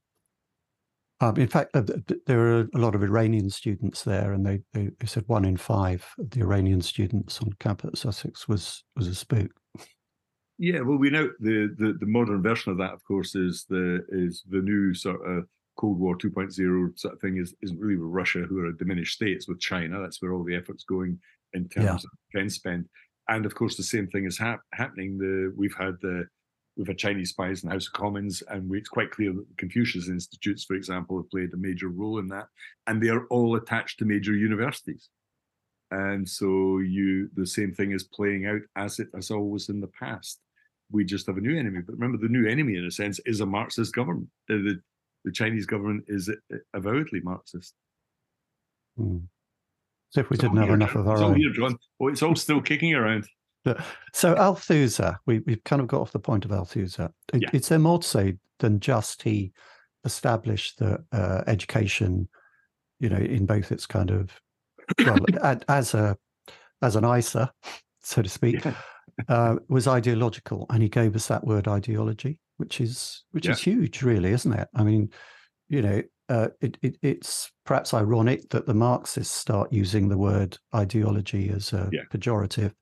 Um, in fact, uh, there were a lot of Iranian students there, and they, they, they said one in five of the Iranian students on campus at Sussex was was a spook. Yeah, well, we know the, the, the modern version of that, of course, is the is the new sort of Cold War 2.0 sort of thing is isn't really with Russia, who are a diminished state. It's with China. That's where all the effort's going in terms yeah. of defense spend. And of course, the same thing is hap- happening. The we've had the we've had Chinese spies in the House of Commons, and we, it's quite clear that the Confucius Institutes, for example, have played a major role in that, and they are all attached to major universities. And so you the same thing is playing out as it has always in the past we just have a new enemy. But remember, the new enemy, in a sense, is a Marxist government. The, the, Chinese government is avowedly Marxist. Hmm. So if we it's didn't have here, enough of our it's own. All here, John. Oh, it's all still kicking around. So Althusser, we, we've kind of got off the point of Althusser. It, yeah. Is there more to say than just he established the uh, education, you know, in both its kind of well, [coughs] as a as an ISA, so to speak, yeah uh, was ideological, and he gave us that word ideology, which is which yeah. is huge, really, isn't it? I mean, you know, uh, it, it, it's perhaps ironic that the Marxists start using the word ideology as a yeah. pejorative,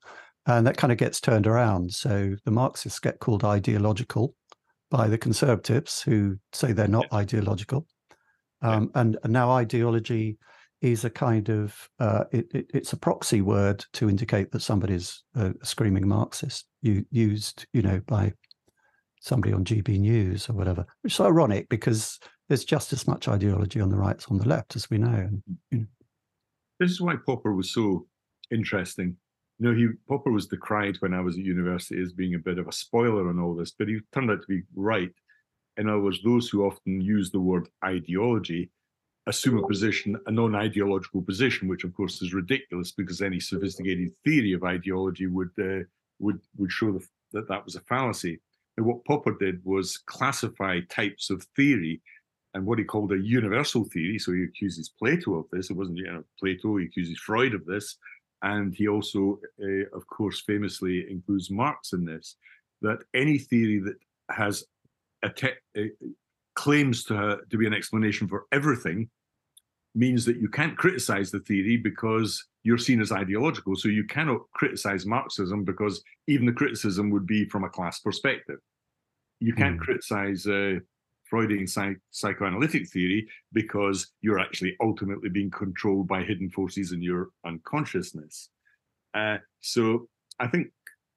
and that kind of gets turned around. So the Marxists get called ideological by the conservatives, who say they're not yeah. ideological, um, and, and now ideology is a kind of uh, it, it, it's a proxy word to indicate that somebody's a screaming Marxist, you, used you know by somebody on GB News or whatever, which is ironic because there's just as much ideology on the right as on the left, as we know. And you know. this is why Popper was so interesting. You know, he Popper was decried when I was at university as being a bit of a spoiler on all this, but he turned out to be right. In other words, those who often use the word ideology assume a position, a non-ideological position, which of course is ridiculous because any sophisticated theory of ideology would uh, would would show the, that that was a fallacy. And what Popper did was classify types of theory and what he called a universal theory. So he accuses Plato of this. It wasn't you know Plato. He accuses Freud of this, and he also, uh, of course, famously includes Marx in this. That any theory that has a te- uh, claims to, to be an explanation for everything means that you can't criticize the theory because you're seen as ideological. So you cannot criticize Marxism because even the criticism would be from a class perspective. You can't mm. criticize uh, Freudian psych- psychoanalytic theory because you're actually ultimately being controlled by hidden forces in your unconsciousness. Uh, so I think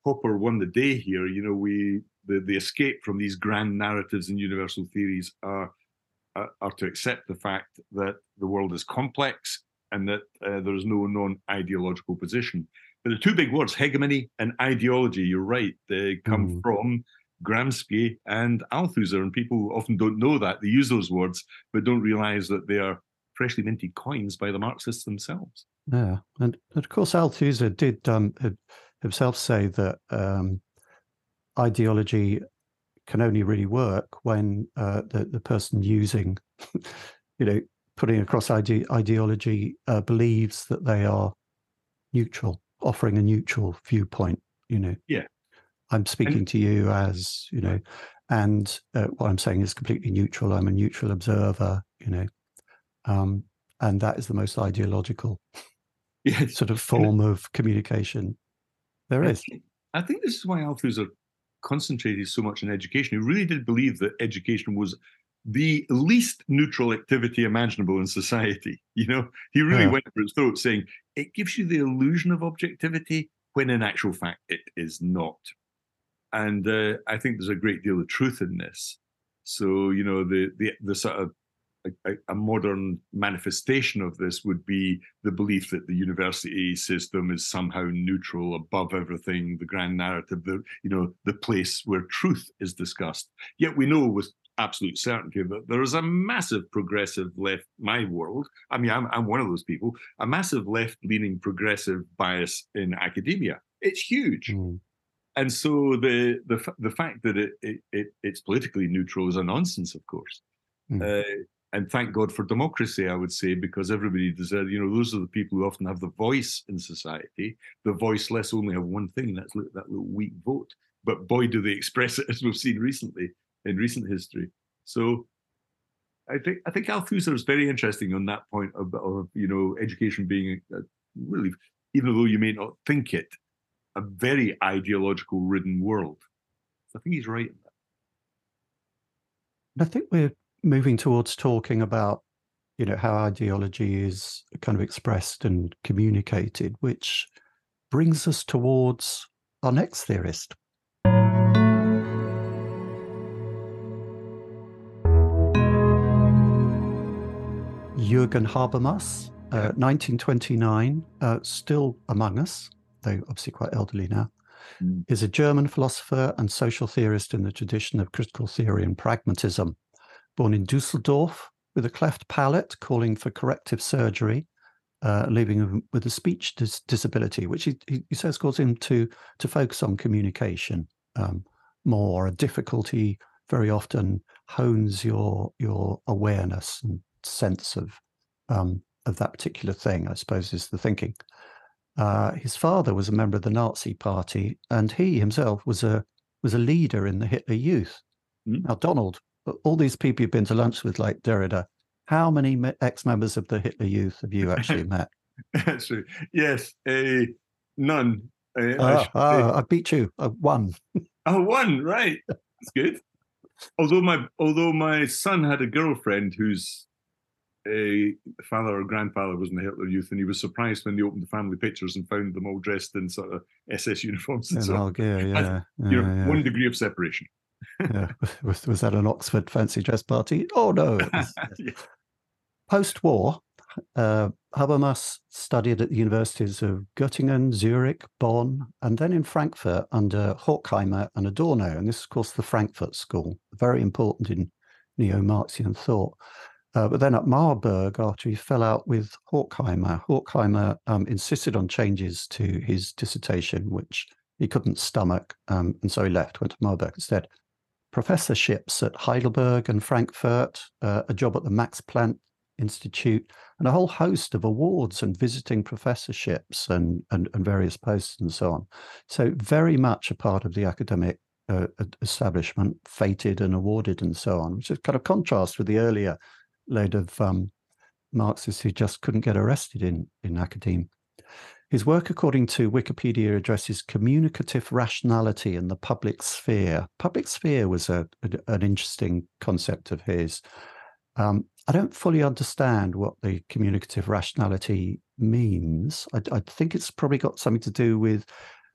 Popper won the day here. You know, we the, the escape from these grand narratives and universal theories are are to accept the fact that the world is complex and that uh, there is no known ideological position. But the two big words, hegemony and ideology, you're right, they come mm. from Gramsci and Althusser, and people often don't know that. They use those words, but don't realize that they are freshly minted coins by the Marxists themselves. Yeah, and of course, Althusser did um, himself say that um, ideology can only really work when uh, the the person using, [laughs] you know, putting across ide- ideology uh, believes that they are neutral, offering a neutral viewpoint. You know. Yeah. I'm speaking and, to you as you know, and uh, what I'm saying is completely neutral. I'm a neutral observer. You know, um, and that is the most ideological [laughs] yes. sort of form of communication there is. I think this is why Althusser concentrated so much on education. He really did believe that education was the least neutral activity imaginable in society. [laughs] You know, he really yeah. went for his throat, saying it gives you the illusion of objectivity when in actual fact it is not. And uh, I think there's a great deal of truth in this. So you know, the the the sort of a, a, modern manifestation of this would be the belief that the university system is somehow neutral above everything the grand narrative the you know the place where truth is discussed yet we know with absolute certainty that there is a massive progressive left my world i mean i'm, I'm one of those people a massive left leaning progressive bias in academia it's huge mm. and so the the the fact that it, it, it it's politically neutral is a nonsense of course mm. uh, and thank God for democracy, I would say, because everybody deserves, you know, those are the people who often have the voice in society. The voiceless only have one thing, that's that little weak vote. But boy, do they [laughs] express it, as we've seen recently in recent history. So I think I think Althusser is very interesting on that point of, of you know, education being a, really, even though you may not think it, a very ideological ridden world. I think he's right. I think we're moving towards talking about you know how ideology is kind of expressed and communicated which brings us towards our next theorist. Jürgen Habermas, uh, 1929, uh, still among us, though obviously quite elderly now, mm. is a German philosopher and social theorist in the tradition of critical theory and pragmatism born in Dusseldorf with a cleft palate, calling for corrective surgery, uh, leaving him with a speech dis- disability, which he, he, says caused him to to focus on communication um, more. A difficulty very often hones your your awareness and sense of um, of that particular thing. I suppose is the thinking. Uh, his father was a member of the Nazi Party, and he himself was a was a leader in the Hitler Youth. Mm. Now, Donald all these people you've been to lunch with, like Derrida, how many ex-members of the Hitler Youth have you actually met? [laughs] Actually, yes, uh, none. Uh, oh, I, I, beat you. Uh, one. [laughs] oh, one. Right. That's good. although my although my son had a girlfriend whose a father or grandfather was in the Hitler Youth, and he was surprised when they opened the family pictures and found them all dressed in sort of SS uniforms and so. Algier, yeah, yeah, you know, yeah. one degree of separation [laughs] yeah. was, was that an Oxford fancy dress party? Oh no. [laughs] yeah. Post-war, uh, Habermas studied at the universities of Göttingen, Zurich, Bonn, and then in Frankfurt under Horkheimer and Adorno. And this is, of course, the Frankfurt School, very important in neo-Marxian thought. Uh, but then at Marburg, after he fell out with Horkheimer, Horkheimer um, insisted on changes to his dissertation, which he couldn't stomach, um, and so he left, went to Marburg instead professorships at Heidelberg and Frankfurt, uh, a job at the Max Planck Institute, and a whole host of awards and visiting professorships and, and, and various posts and so on. So, very much a part of the academic uh, establishment, fated and awarded and so on, which is kind of contrast with the earlier load of um, Marxists who just couldn't get arrested in, in academia. His work, according to Wikipedia, addresses communicative rationality in the public sphere. Public sphere was a, a an interesting concept of his. Um, I don't fully understand what the communicative rationality means. I, I, think it's probably got something to do with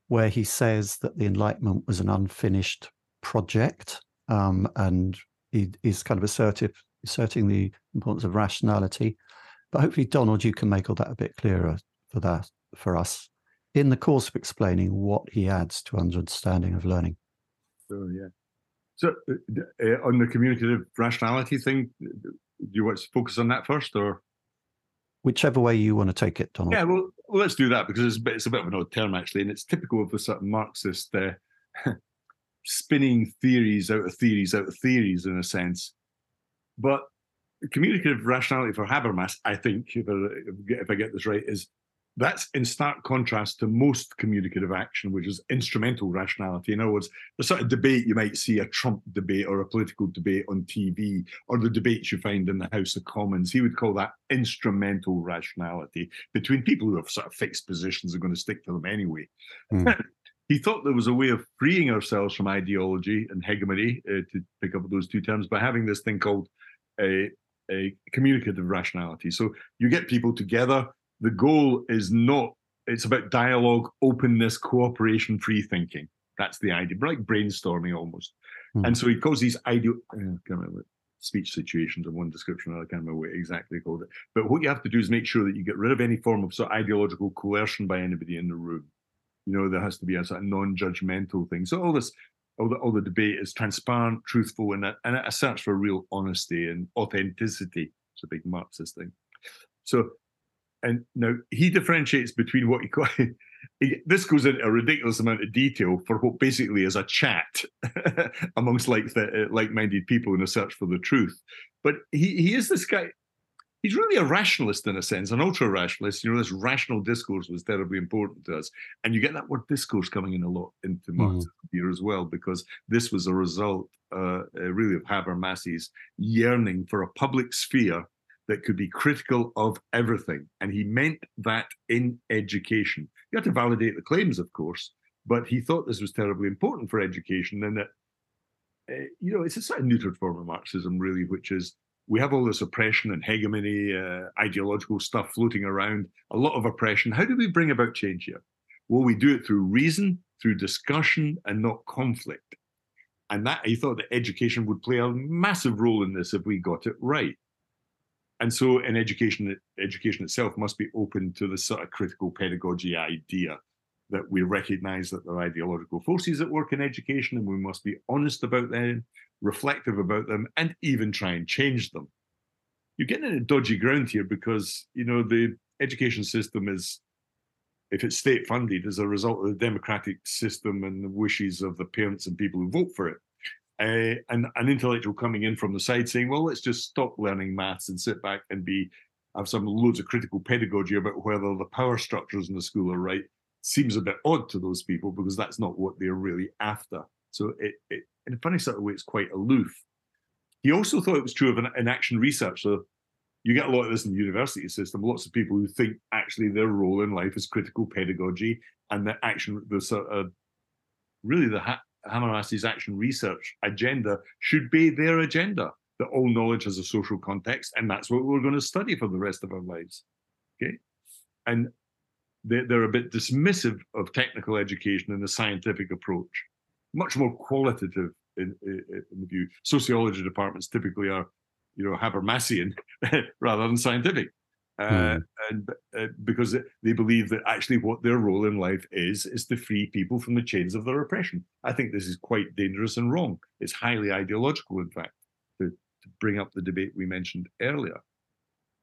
where he says that the Enlightenment was an unfinished project, um, and he is kind of assertive asserting the importance of rationality. But hopefully, Donald, you can make all that a bit clearer for that for us in the course of explaining what he adds to understanding of learning. Oh yeah. So uh, uh, on the communicative rationality thing, do you want to focus on that first, or whichever way you want to take it, Donald? Yeah, well, well let's do that because it's a, bit, it's a bit of an odd term actually, and it's typical of the sort of Marxist uh, [laughs] spinning theories out of theories out of theories in a sense. But communicative rationality for Habermas, I think, if I, if I get this right, is that's in stark contrast to most communicative action, which is instrumental rationality. In other words, the sort of debate you might see a Trump debate or a political debate on TV, or the debates you find in the House of Commons. He would call that instrumental rationality between people who have sort of fixed positions are going to stick to them anyway. Mm. [laughs] he thought there was a way of freeing ourselves from ideology and hegemony, uh, to pick up those two terms, by having this thing called a, a communicative rationality. So you get people together the goal is not it's about dialogue openness cooperation free thinking. That's the idea. Like brainstorming almost. Mm. and so he calls these ideal i can't remember speech situations in one description i can't remember what exactly called it. But what you have to do is make sure that you get rid of any form of sort of ideological coercion by anybody in the room. You know there has to be a sort of non-judgmental thing. So all this all the, all the debate is transparent truthful and a, and a search for real honesty and authenticity. It's a big marxist thing. So and now he differentiates between what he calls [laughs] this goes into a ridiculous amount of detail for what basically is a chat [laughs] amongst like the, uh, like-minded people in a search for the truth. But he he is this guy. He's really a rationalist in a sense, an ultra rationalist. You know, this rational discourse was terribly important to us, and you get that word discourse coming in a lot into Marxism mm. here as well, because this was a result, uh, uh, really, of Habermas's yearning for a public sphere that could be critical of everything. And he meant that in education. You have to validate the claims, of course, but he thought this was terribly important for education and that, uh, you know, it's a sort of neutered form of Marxism, really, which is we have all this oppression and hegemony, uh, ideological stuff floating around, a lot of oppression. How do we bring about change here? Well, we do it through reason, through discussion, and not conflict. And that he thought that education would play a massive role in this if we got it right and so in education education itself must be open to the sort of critical pedagogy idea that we recognize that there are ideological forces at work in education and we must be honest about them reflective about them and even try and change them. You're getting into dodgy ground here because you know the education system is if it's state funded as a result of the democratic system and the wishes of the parents and people who vote for it uh, and an intellectual coming in from the side saying, well, let's just stop learning maths and sit back and be have some loads of critical pedagogy about whether the power structures in the school are right seems a bit odd to those people because that's not what they're really after. So it, it in a funny sort of way, it's quite aloof. He also thought it was true of an, an action research. So you get a lot of this in the university system. Lots of people who think actually their role in life is critical pedagogy and the action, the sort of really the ha- Habermas's action research agenda should be their agenda. That all knowledge has a social context, and that's what we're going to study for the rest of our lives. Okay, and they're, they're a bit dismissive of technical education and the scientific approach, much more qualitative in, in, in the view. Sociology departments typically are, you know, Habermasian [laughs] rather than scientific. Uh, hmm. and uh, because they believe that actually what their role in life is is to free people from the chains of their oppression. I think this is quite dangerous and wrong. It's highly ideological, in fact, to, to bring up the debate we mentioned earlier.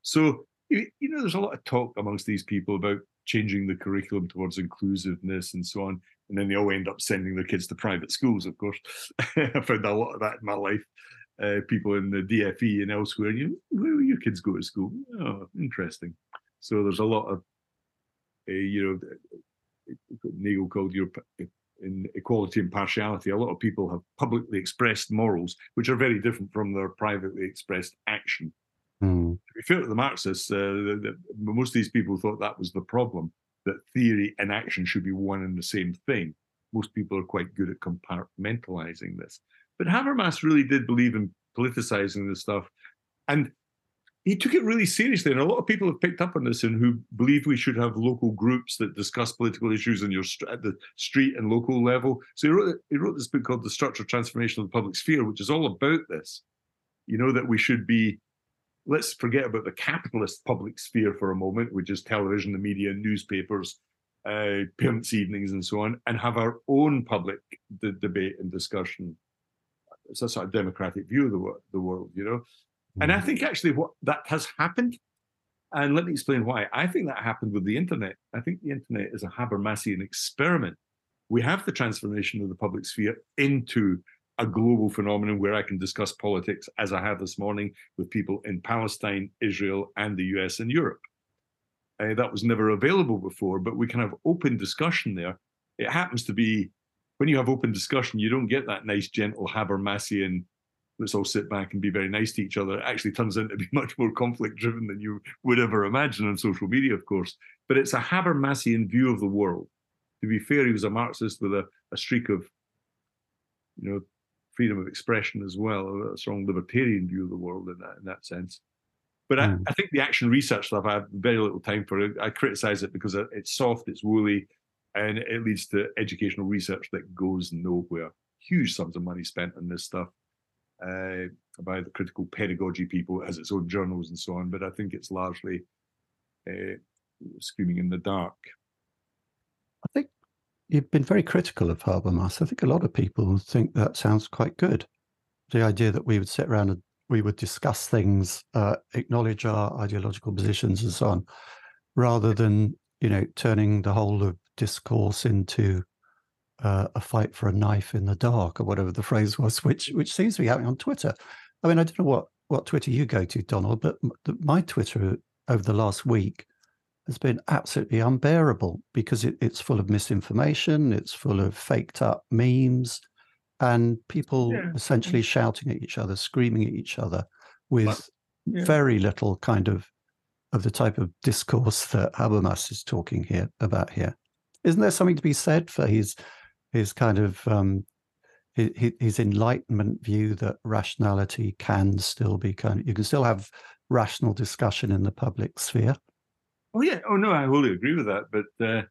So you, you know, there's a lot of talk amongst these people about changing the curriculum towards inclusiveness and so on. And then they all end up sending their kids to private schools, of course. [laughs] I found a lot of that in my life uh, people in the DFE and elsewhere. You, where will your kids go to school? Oh, interesting. So there's a lot of, uh, you know, Nagel called your in equality and partiality. A lot of people have publicly expressed morals, which are very different from their privately expressed action. Mm. To be fair to the Marxists, uh, the, the, most of these people thought that was the problem that theory and action should be one and the same thing. Most people are quite good at compartmentalizing this. But Habermas really did believe in politicizing this stuff. And he took it really seriously. And a lot of people have picked up on this and who believe we should have local groups that discuss political issues in your at the street and local level. So he wrote, he wrote this book called The Structural Transformation of the Public Sphere, which is all about this. You know that we should be. Let's forget about the capitalist public sphere for a moment, which is television, the media, newspapers, uh, parents' evenings, and so on, and have our own public d- debate and discussion. It's a sort of democratic view of the, the world, you know. And I think actually what that has happened, and let me explain why. I think that happened with the internet. I think the internet is a Habermasian experiment. We have the transformation of the public sphere into a global phenomenon where I can discuss politics as I have this morning with people in Palestine, Israel, and the US and Europe. Uh, that was never available before, but we can have open discussion there. It happens to be when you have open discussion, you don't get that nice, gentle Habermasian let's all sit back and be very nice to each other it actually turns out to be [laughs] much more conflict driven than you would ever imagine on social media, of course. But it's a Habermasian view of the world. To be fair, he was a Marxist with a, a streak of, you know, freedom of expression as well, a strong libertarian view of the world in that, in that sense. But mm. I, hmm. I, think the action research stuff I have very little time for. I criticize it because it's soft, it's woolly, and it leads to educational research that goes nowhere. Huge sums of money spent on this stuff uh, by the critical pedagogy people. It has its own journals and so on, but I think it's largely uh, screaming in the dark. I think you've been very critical of Habermas. I think a lot of people think that sounds quite good. The idea that we would sit around and we would discuss things, uh, acknowledge our ideological positions and so on, rather than you know turning the whole of discourse into uh, a fight for a knife in the dark or whatever the phrase was, which which seems to be happening on Twitter. I mean, I don't know what what Twitter you go to, Donald, but my Twitter over the last week has been absolutely unbearable because it, it's full of misinformation, it's full of faked up memes, and people yeah. essentially shouting at each other, screaming at each other, with yeah. very little kind of of the type of discourse that Habermas is talking here about here. Isn't there something to be said for his his kind of um, his, enlightenment view that rationality can still be kind of you can still have rational discussion in the public sphere. Oh yeah, oh no, I wholly agree with that. But uh,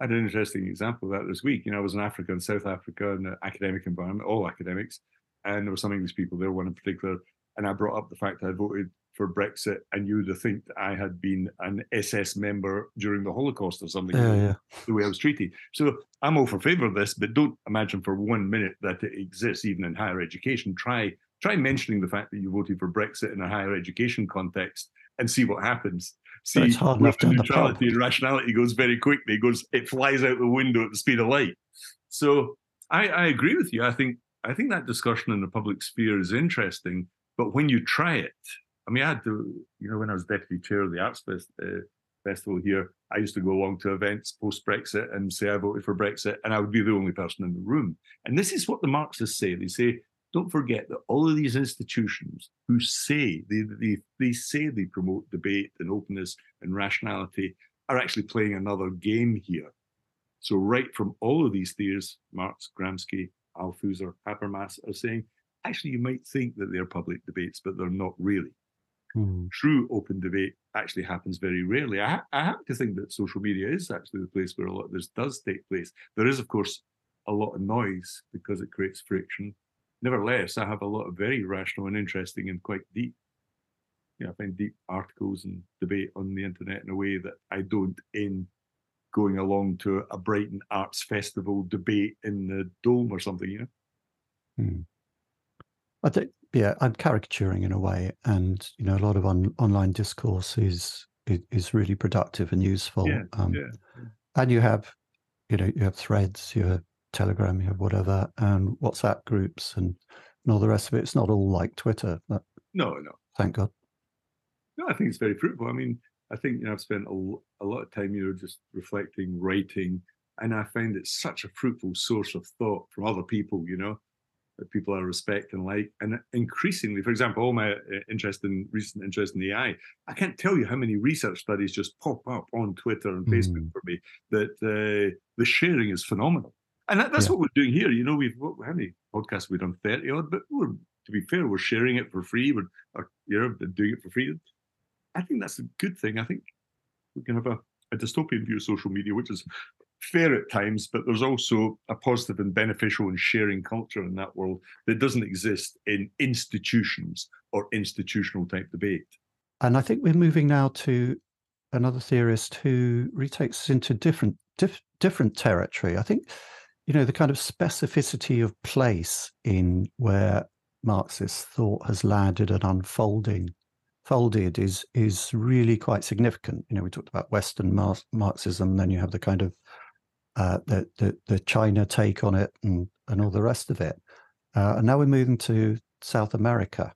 I had an interesting example of that this week. You know, I was in Africa and South Africa in an academic environment, all academics, and there were some English people there, one in particular, and I brought up the fact that I voted for Brexit, and you would have think I had been an SS member during the Holocaust or something, yeah, yeah. the way I was treated. So I'm all for favour of this, but don't imagine for one minute that it exists even in higher education. Try try mentioning the fact that you voted for Brexit in a higher education context and see what happens. See, it's hard enough to neutrality and rationality goes very quickly. It goes, it flies out the window at the speed of light. So I, I agree with you. I think I think that discussion in the public sphere is interesting, but when you try it, I mean, I had to, you know, when I was deputy chair of the Arts Fest, uh, Festival here, I used to go along to events post Brexit and say I voted for Brexit, and I would be the only person in the room. And this is what the Marxists say. They say, don't forget that all of these institutions who say they, they, they say they promote debate and openness and rationality are actually playing another game here. So, right from all of these theories, Marx, Gramsci, Althusser, Habermas are saying, actually, you might think that they're public debates, but they're not really. Mm. True open debate actually happens very rarely. I, I happen to think that social media is actually the place where a lot of this does take place. There is, of course, a lot of noise because it creates friction. Nevertheless, I have a lot of very rational and interesting and quite deep, you know, I find deep articles and debate on the internet in a way that I don't in going along to a Brighton Arts Festival debate in the Dome or something, you know. Hmm. I think yeah, I'm caricaturing in a way, and you know, a lot of on, online discourse is is really productive and useful. Yeah, um, yeah. And you have, you know, you have threads, you have Telegram, you have whatever, and WhatsApp groups, and, and all the rest of it. It's not all like Twitter. But, no, no. Thank God. No, I think it's very fruitful. I mean, I think you know I've spent a, a lot of time, you know, just reflecting, writing, and I find it such a fruitful source of thought from other people. You know, that people I respect and like. And increasingly, for example, all my uh, interest in recent interest in AI, I can't tell you how many research studies just pop up on Twitter and Facebook mm. for me that uh, the sharing is phenomenal. And that, that's yeah. what we're doing here. You know, we've what, how many podcasts we've done thirty odd, but we're to be fair, we're sharing it for free. We're or, you know doing it for free. I think that's a good thing. I think we can have a, a dystopian view of social media, which is fair at times, but there's also a positive and beneficial and sharing culture in that world that doesn't exist in institutions or institutional type debate. And I think we're moving now to another theorist who retakes us into different diff, different territory. I think, you know, the kind of specificity of place in where Marxist thought has landed and unfolding folded is is really quite significant. You know, we talked about Western Marxism, then you have the kind of uh, the, the, the China take on it and and all the rest of it. Uh, and now we're moving to South America.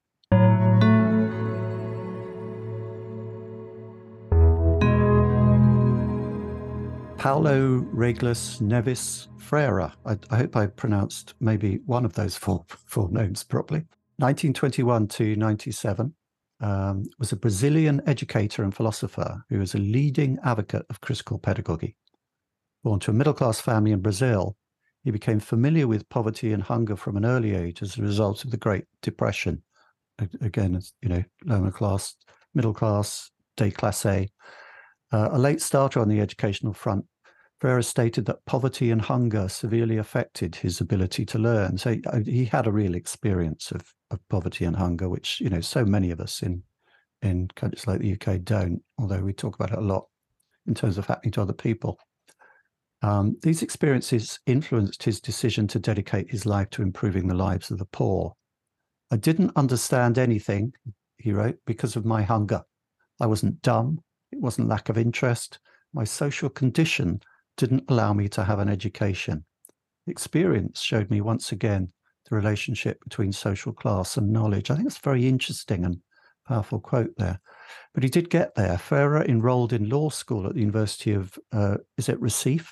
Paulo Regis Neves Freire. I, I, hope I pronounced maybe one of those four, [laughs] four names properly. 1921 to 97 um, was a Brazilian educator and philosopher who was a leading advocate of critical pedagogy. Born to a middle class family in Brazil, he became familiar with poverty and hunger from an early age as a result of the Great Depression. Again, you know, lower class, middle class, déclassé. Uh, a late starter on the educational front, Freire stated that poverty and hunger severely affected his ability to learn. So he, uh, he had a real experience of, of poverty and hunger, which you know so many of us in in countries like the UK don't. Although we talk about it a lot in terms of happening to other people. Um, these experiences influenced his decision to dedicate his life to improving the lives of the poor. I didn't understand anything, he wrote, because of my hunger. I wasn't dumb. It wasn't lack of interest. My social condition didn't allow me to have an education. Experience showed me once again the relationship between social class and knowledge. I think it's very interesting and powerful quote there. But he did get there. Freire enrolled in law school at the University of, uh, is it Recife?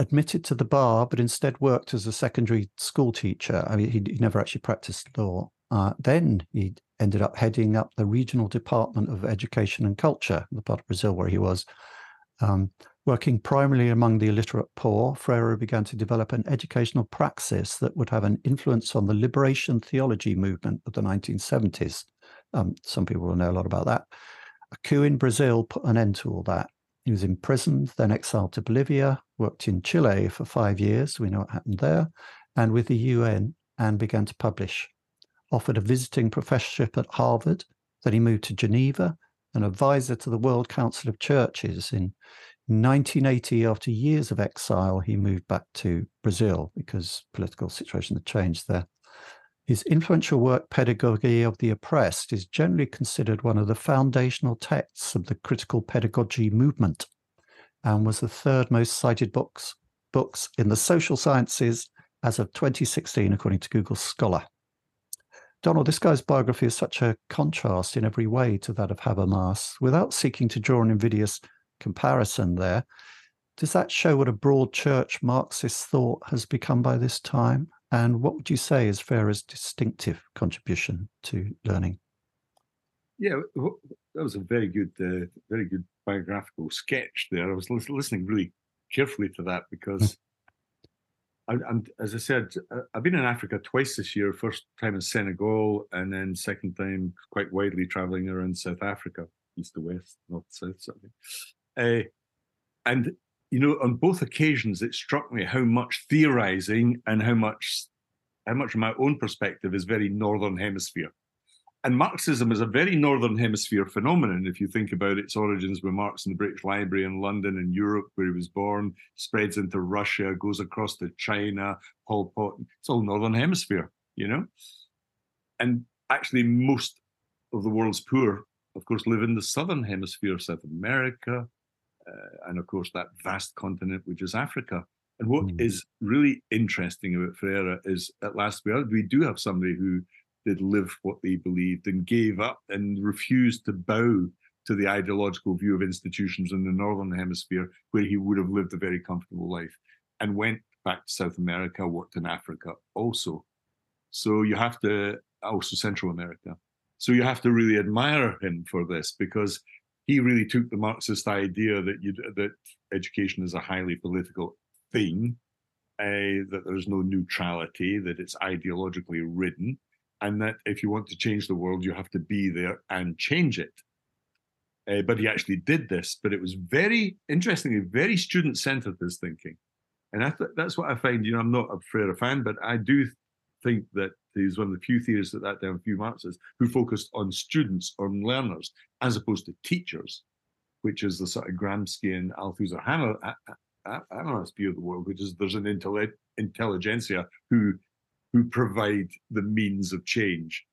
Admitted to the bar, but instead worked as a secondary school teacher. I mean, he, he never actually practiced law. Uh, then he ended up heading up the regional department of education and culture, the part of Brazil where he was. Um, Working primarily among the illiterate poor, Freire began to develop an educational praxis that would have an influence on the liberation theology movement of the 1970s. Um, some people will know a lot about that. A coup in Brazil put an end to all that. He was imprisoned, then exiled to Bolivia, worked in Chile for five years. We know what happened there, and with the UN, and began to publish. Offered a visiting professorship at Harvard. Then he moved to Geneva, an advisor to the World Council of Churches in 1980, after years of exile, he moved back to Brazil because political situation had changed there. His influential work, Pedagogy of the Oppressed, is generally considered one of the foundational texts of the critical pedagogy movement and was the third most cited books, books in the social sciences as of 2016, according to Google Scholar. Donald, this guy's biography is such a contrast in every way to that of Habermas. Without seeking to draw an invidious comparison there. Does that show what a broad church Marxist thought has become by this time? And what would you say is Freire's distinctive contribution to learning? Yeah, that was a very good, uh, very good biographical sketch there. I was listening really carefully to that because, I, am as I said, I've been in Africa twice this year. First time in Senegal, and then second time quite widely traveling around South Africa, east to west, north to south. Something. Uh, and you know, on both occasions, it struck me how much theorizing and how much how much my own perspective is very northern hemisphere. And Marxism is a very northern hemisphere phenomenon. If you think about its origins with Marx in the British Library in London and Europe, where he was born, spreads into Russia, goes across to China, Pol Pot. It's all northern hemisphere, you know. And actually, most of the world's poor, of course, live in the southern hemisphere, South America, uh, and of course that vast continent which is Africa. And what mm. is really interesting about Freire is at last we, are, we do have somebody who did live what they believed and gave up and refused to bow to the ideological view of institutions in the northern hemisphere where he would have lived a very comfortable life and went back to South America, worked in Africa also. So you have to also Central America. So you have to really admire him for this because he really took the Marxist idea that you that education is a highly political thing, uh, that there's no neutrality, that it's ideologically ridden, and that if you want to change the world, you have to be there and change it. Uh, but he actually did this. But it was very interestingly, very student centered, his thinking. And th- that's what I find. You know, I'm not a Freire fan, but I do think that he's one of the few theorists at that time, few Marxists, who focused on students, on learners, as opposed to teachers, which is the sort of Gramsci and Althusser Hammer view of the world, which is there's an intellect, intelligentsia who who provide the means of change.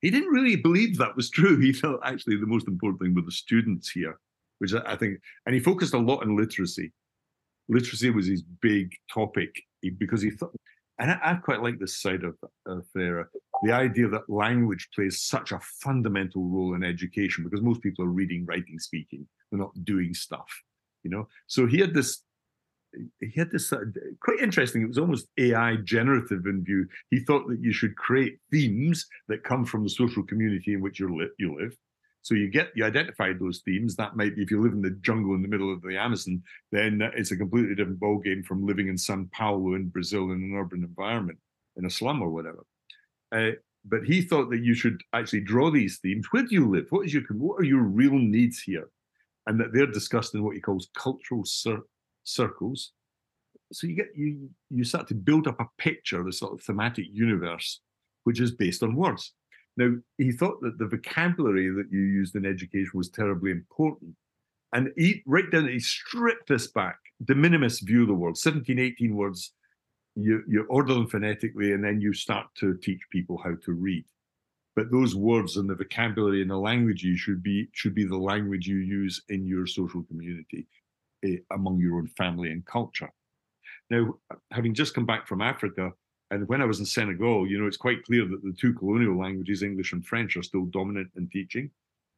He didn't really believe that was true. He thought actually the most important thing were the students here, which I think, and he focused a lot on literacy. Literacy was his big topic because he thought, and I, I quite like this side of, of Freire, the idea that language plays such a fundamental role in education because most people are reading, writing, speaking. They're not doing stuff, you know. So he had this he had this uh, quite interesting. It was almost AI generative in view. He thought that you should create themes that come from the social community in which you. You live. So you get you identify those themes. That might be if you live in the jungle in the middle of the Amazon, then it's a completely different ballgame from living in Sao Paulo in Brazil in an urban environment, in a slum or whatever. Uh, but he thought that you should actually draw these themes. Where do you live? What is your what are your real needs here? And that they're discussed in what he calls cultural cir- circles. So you get you you start to build up a picture, the sort of thematic universe, which is based on words. Now he thought that the vocabulary that you used in education was terribly important. And he right down he stripped this back, de minimis view of the world, 17, 18 words. You you order them phonetically, and then you start to teach people how to read but those words and the vocabulary and the language you should be should be the language you use in your social community uh, among your own family and culture. Now, having just come back from Africa, and when I was in Senegal, you know, it's quite clear that the two colonial languages, English and French, are still dominant in teaching.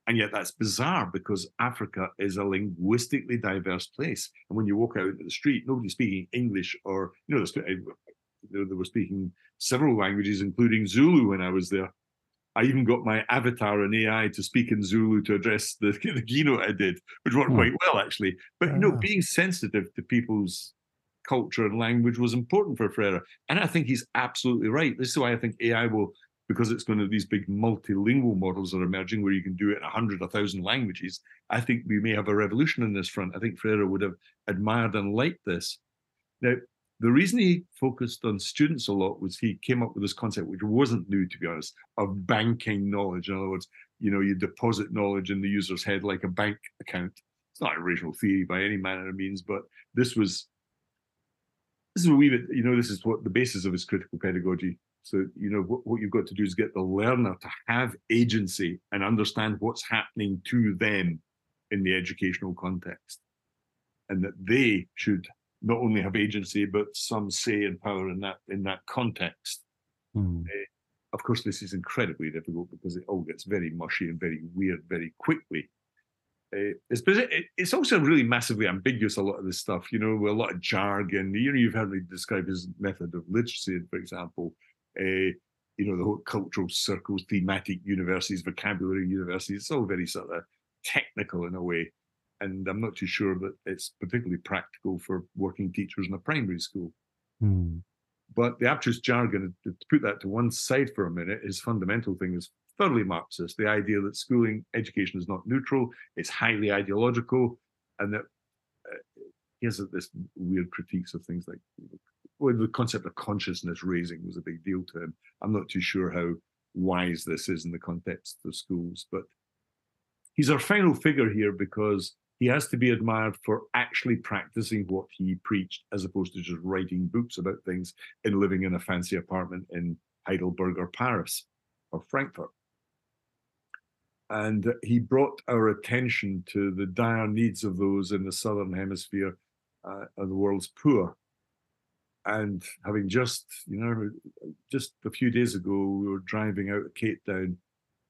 And yet that's bizarre because Africa is a linguistically diverse place. And when you walk out into the street, nobody's speaking English or, you know, they were speaking several languages, including Zulu when I was there. I even got my avatar and AI to speak in Zulu to address the, [laughs] the keynote I did, which worked hmm. quite well actually. But you know, being sensitive to people's culture and language was important for Freire, and I think he's absolutely right. This is why I think AI will, because it's going to these big multilingual models that are emerging where you can do it in a hundred, a thousand languages. I think we may have a revolution in this front. I think Freire would have admired and liked this. Now, the reason he focused on students a lot was he came up with this concept, which wasn't new, to be honest, of banking knowledge. In other words, you know, you deposit knowledge in the user's head like a bank account. It's not original theory by any manner of means, but this was this is a wee bit, you know, this is what the basis of his critical pedagogy. So, you know, what, what you've got to do is get the learner to have agency and understand what's happening to them in the educational context. And that they should not only have agency but some say and power in that in that context. Mm. Uh, of course, this is incredibly difficult because it all gets very mushy and very weird very quickly. Uh, it's, it's also really massively ambiguous. A lot of this stuff, you know, with a lot of jargon. You know, you've heard me describe his method of literacy, for example. Uh, you know, the whole cultural circles, thematic universities, vocabulary universities. It's all very sort of technical in a way and I'm not too sure that it's particularly practical for working teachers in a primary school. Mm. But the abstruse jargon, to put that to one side for a minute, his fundamental thing is thoroughly Marxist. The idea that schooling education is not neutral, it's highly ideological, and that uh, he has this weird critiques of things like well, the concept of consciousness raising was a big deal to him. I'm not too sure how wise this is in the context of schools, but he's our final figure here because he has to be admired for actually practicing what he preached as opposed to just writing books about things and living in a fancy apartment in Heidelberg or Paris or Frankfurt. And he brought our attention to the dire needs of those in the southern hemisphere uh, and the world's poor. And having just, you know, just a few days ago, we were driving out of Cape Town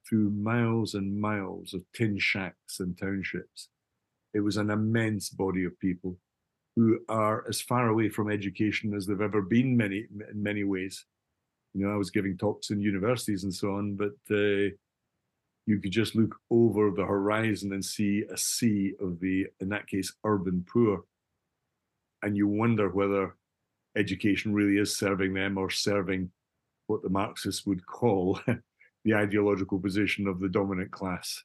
through miles and miles of tin shacks and townships it was an immense body of people who are as far away from education as they've ever been many in many ways you know i was giving talks in universities and so on but uh, you could just look over the horizon and see a sea of the in that case urban poor and you wonder whether education really is serving them or serving what the marxists would call [laughs] the ideological position of the dominant class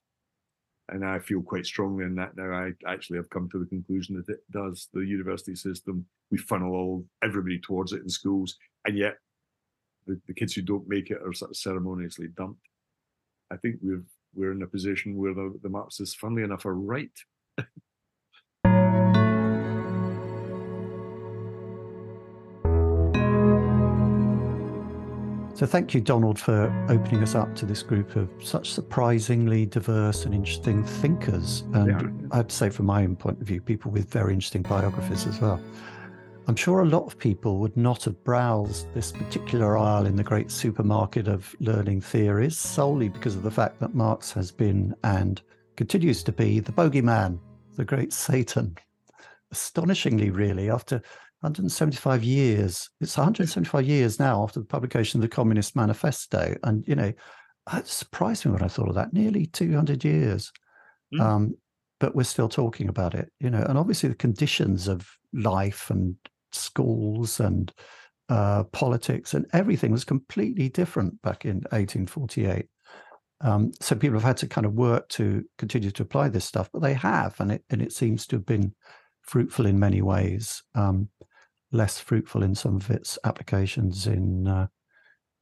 and I feel quite strongly in that now. I actually have come to the conclusion that it does. The university system, we funnel all everybody towards it in schools, and yet the, the kids who don't make it are sort of ceremoniously dumped. I think we've we're in a position where the, the Marxists, funnily enough, are right. So, thank you, Donald, for opening us up to this group of such surprisingly diverse and interesting thinkers. And yeah. I'd say, from my own point of view, people with very interesting biographies as well. I'm sure a lot of people would not have browsed this particular aisle in the great supermarket of learning theories solely because of the fact that Marx has been and continues to be the bogeyman, the great Satan. Astonishingly, really, after 175 years. It's 175 years now after the publication of the Communist Manifesto. And, you know, it surprised me when I thought of that. Nearly 200 years. Mm. Um, but we're still talking about it, you know, and obviously the conditions of life and schools and uh, politics and everything was completely different back in 1848. Um, so people have had to kind of work to continue to apply this stuff, but they have, and it and it seems to have been fruitful in many ways. Um, less fruitful in some of its applications in uh,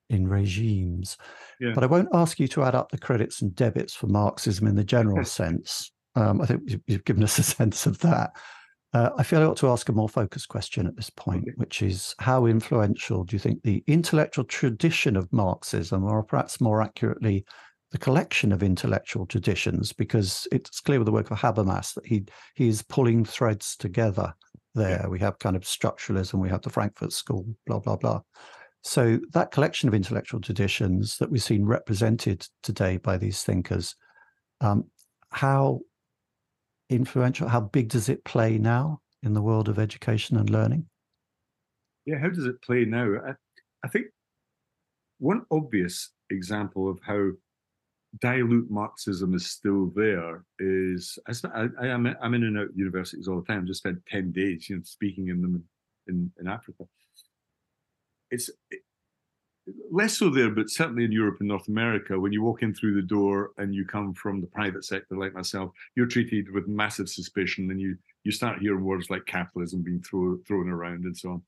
in regimes. Yeah. But I won't ask you to add up the credits and debits for Marxism in the general [laughs] sense. Um, I think you've given us a [laughs] sense of that. Uh, I feel I ought to ask a more focused question at this point, okay. which is how influential do you think the intellectual tradition of Marxism, or perhaps more accurately, the collection of intellectual traditions, because it's clear with the work of Habermas that he he is pulling threads together there. Yeah. We have kind of structuralism, we have the Frankfurt School, blah, blah, blah. So that collection of intellectual traditions that we've seen represented today by these thinkers, um, how influential, how big does it play now in the world of education and learning? Yeah, how does it play now? I, I think one obvious example of how dilute Marxism is still there is I, I, am I'm in and out universities all the time. I Just spent ten days, you know, speaking in them in in Africa. It's it, less so there, but certainly in Europe and North America, when you walk in through the door and you come from the private sector like myself, you're treated with massive suspicion, and you you start hearing words like capitalism being thrown thrown around and so on.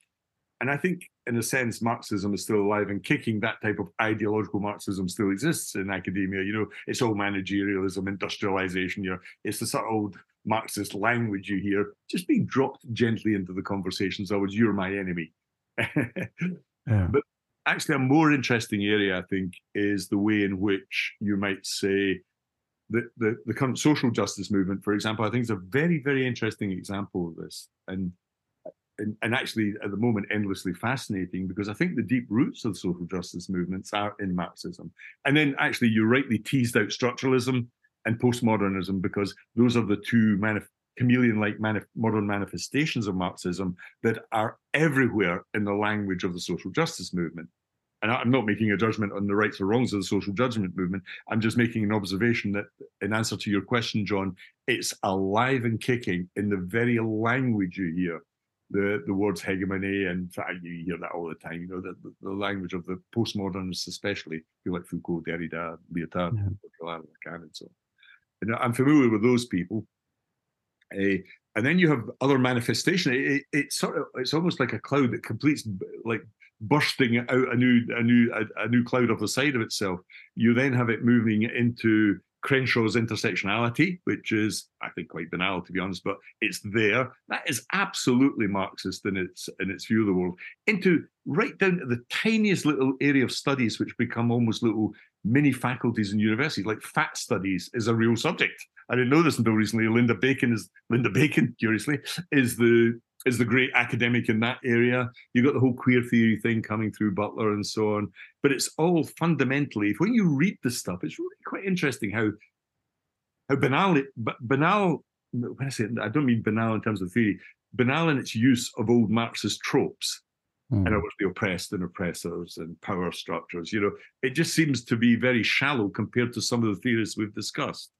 And I think, in a sense, Marxism is still alive and kicking. That type of ideological Marxism still exists in academia. You know, it's all managerialism, industrialization. You know, it's the sort of old Marxist language you hear just being dropped gently into the conversations. Otherwise, you're my enemy. [laughs] yeah. But actually, a more interesting area, I think, is the way in which you might say the, the, the current social justice movement, for example, I think is a very, very interesting example of this. And and, and, actually at the moment endlessly fascinating because I think the deep roots of the social justice movements are in Marxism. And then actually you rightly teased out structuralism and postmodernism because those are the two manif- chameleon-like manif- modern manifestations of Marxism that are everywhere in the language of the social justice movement. And I'm not making a judgment on the rights or wrongs of the social judgment movement. I'm just making an observation that, in answer to your question, John, it's alive and kicking in the very language you hear the the words hegemony and you hear that all the time. You know the, the, the language of the postmodernists, especially people like Foucault, Derrida, Lyotard, yeah. Lacan, and so on. And I'm familiar with those people. And then you have other manifestation. It, it, it's sort of it's almost like a cloud that completes like bursting out a new a new a, a new cloud of the side of itself. You then have it moving into Crenshaw's intersectionality, which is, I think, quite banal to be honest, but it's there. That is absolutely Marxist in its in its view of the world. Into right down to the tiniest little area of studies, which become almost little mini faculties in universities, like fat studies is a real subject. I didn't know this until recently. Linda Bacon is Linda Bacon, [laughs] curiously, is the is the great academic in that area. You've got the whole queer theory thing coming through Butler and so on. But it's all fundamentally, when you read the stuff, it's really quite interesting how how banal it, banal. When I say I don't mean banal in terms of theory, banal in its use of old Marxist tropes. Mm. In other words, the oppressed and oppressors and power structures. You know, it just seems to be very shallow compared to some of the theories we've discussed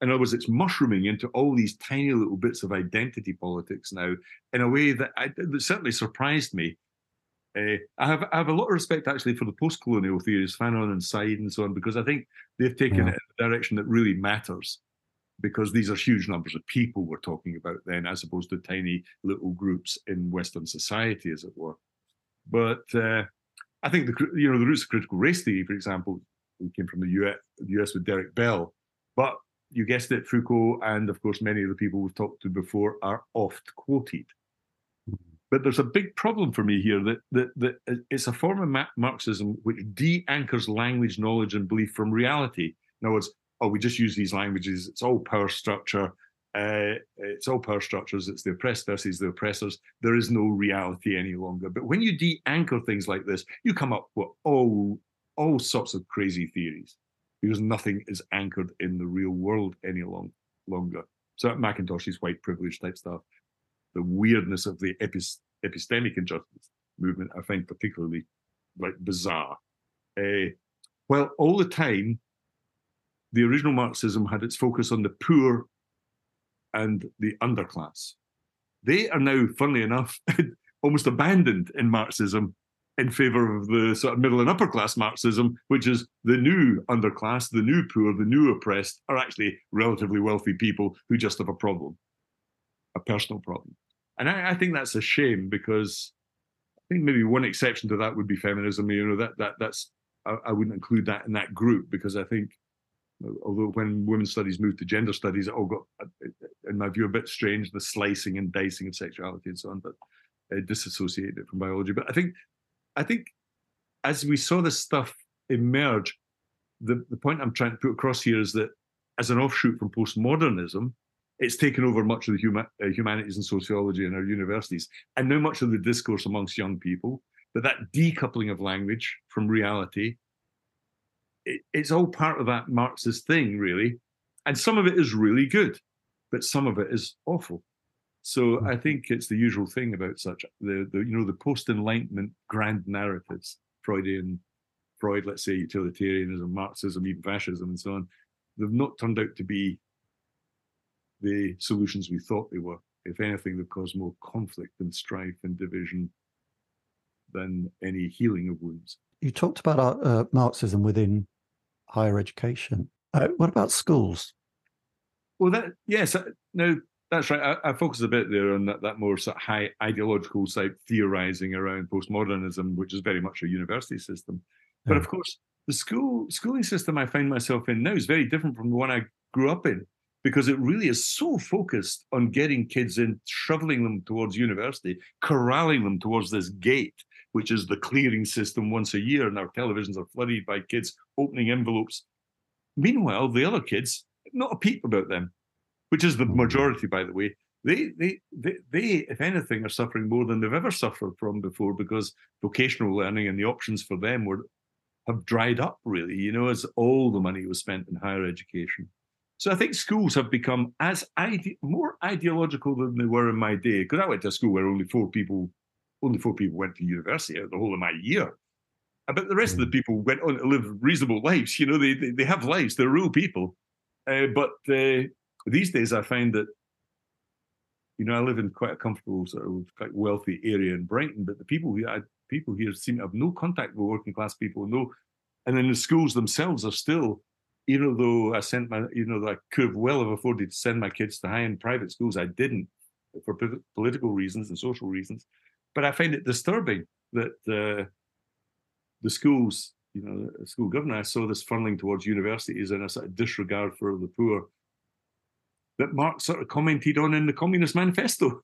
in other words, it's mushrooming into all these tiny little bits of identity politics now in a way that, I, that certainly surprised me. Uh, I have I have a lot of respect actually for the post-colonial theories, Fanon and Said and so on, because I think they've taken yeah. it in a direction that really matters. because these are huge numbers of people we're talking about then, as opposed to tiny little groups in Western society, as it were. But uh, I think the you know the roots of critical race theory, for example, came from the US, the US with Derek Bell. But you guessed it, Foucault, and of course many of the people we've talked to before are oft quoted. But there's a big problem for me here that, that, that it's a form of Marxism which de-anchors language, knowledge, and belief from reality. In other words, oh, we just use these languages. It's all power structure. Uh, it's all power structures. It's the oppressed versus the oppressors. There is no reality any longer. But when you de-anchor things like this, you come up with all all sorts of crazy theories because nothing is anchored in the real world any long, longer. So McIntosh's white privilege type stuff, the weirdness of the epistemic injustice movement, I find particularly like bizarre. Uh, well, all the time, the original Marxism had its focus on the poor and the underclass. They are now, funnily enough, [laughs] almost abandoned in Marxism in favor of the sort of middle and upper class Marxism, which is the new underclass, the new poor, the new oppressed are actually relatively wealthy people who just have a problem, a personal problem. And I, I think that's a shame because I think maybe one exception to that would be feminism. You know, that that that's I, I wouldn't include that in that group because I think although when women's studies moved to gender studies, it all got, in my view, a bit strange, the slicing and dicing of sexuality and so on, but uh, disassociated it from biology. But I think I think as we saw this stuff emerge, the, the point I'm trying to put across here is that as an offshoot from postmodernism, it's taken over much of the huma, uh, humanities and sociology in our universities, and now much of the discourse amongst young people. But that decoupling of language from reality, it, it's all part of that Marxist thing, really. And some of it is really good, but some of it is awful. So I mm-hmm. think it's the usual thing about such the, the you know the post enlightenment grand narratives, Freudian, Freud, let's say utilitarianism, Marxism, even fascism, and so on. They've not turned out to be the solutions we thought they were. If anything, they've caused more conflict and strife and division than any healing of wounds. You talked about uh, Marxism within higher education. Uh, what about schools? Well, that yes. Uh, no, that's right. I, I focus a bit there on that, that more sort of high ideological side theorizing around postmodernism, which is very much a university system. But of course, the school schooling system I find myself in now is very different from the one I grew up in because it really is so focused on getting kids in, shoveling them towards university, corralling them towards this gate, which is the clearing system once a year, and our televisions are flooded by kids opening envelopes. Meanwhile, the other kids, not a peep about them which is the mm-hmm. majority, by the way, they, they, they, they, if anything, are suffering more than they've ever suffered from before because vocational learning and the options for them were have dried up really, you know, as all the money was spent in higher education. So I think schools have become as ide- more ideological than they were in my day. Because I went to a school where only four people, only four people went to university the whole of my year. But the rest of the mm. people went on to live reasonable lives. You know, they they, they have lives. They're real people. Uh, but uh, these days, I find that, you know, I live in quite a comfortable, sort of quite wealthy area in Brighton, but the people here, I, people here seem to have no contact with working class people, no, and then the schools themselves are still, even though I sent my, you know, I could have well have afforded to send my kids to high-end private schools, I didn't for political reasons and social reasons. But I find it disturbing that the schools, you know, school governor, I saw this funneling towards universities and a sort of disregard for the poor that Marx sort of commented on in the Communist Manifesto.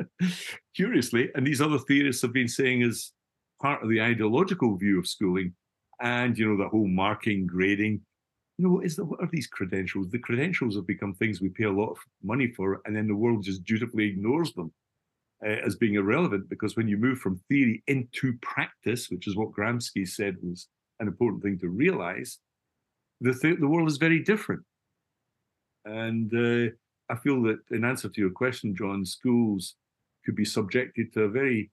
[laughs] Curiously, and these other theorists have been saying is part of the ideological view of schooling, and you know the whole marking, grading. You know, what is the what are these credentials? The credentials have become things we pay a lot of money for, and then the world just dutifully ignores them as being irrelevant. Because when you move from theory into practice, which is what Gramsci said was an important thing to realize, the th- the world is very different. And uh, I feel that in answer to your question, John, schools could be subjected to a very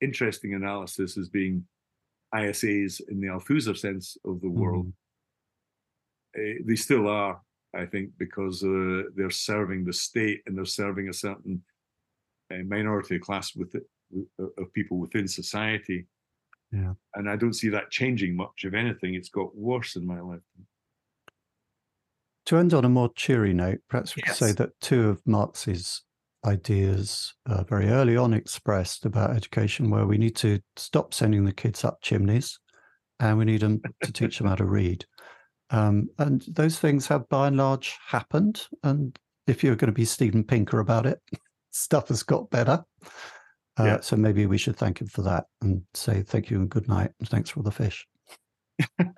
interesting analysis as being ISAs in the Althusser sense of the world. Mm. Uh, they still are, I think, because uh, they're serving the state and they're serving a certain uh, minority class with it, of people within society. Yeah. And I don't see that changing much. If anything, it's got worse in my lifetime. To end on a more cheery note, perhaps we Yes. could say that two of Marx's ideas uh, very early on expressed about education where we need to stop sending the kids up chimneys and we need them to [laughs] teach them how to read. Um, and those things have by and large happened. And if you're going to be Steven Pinker about it, stuff has got better. Uh, Yeah. So maybe we should thank him for that and say thank you and good night and thanks for the fish. [laughs]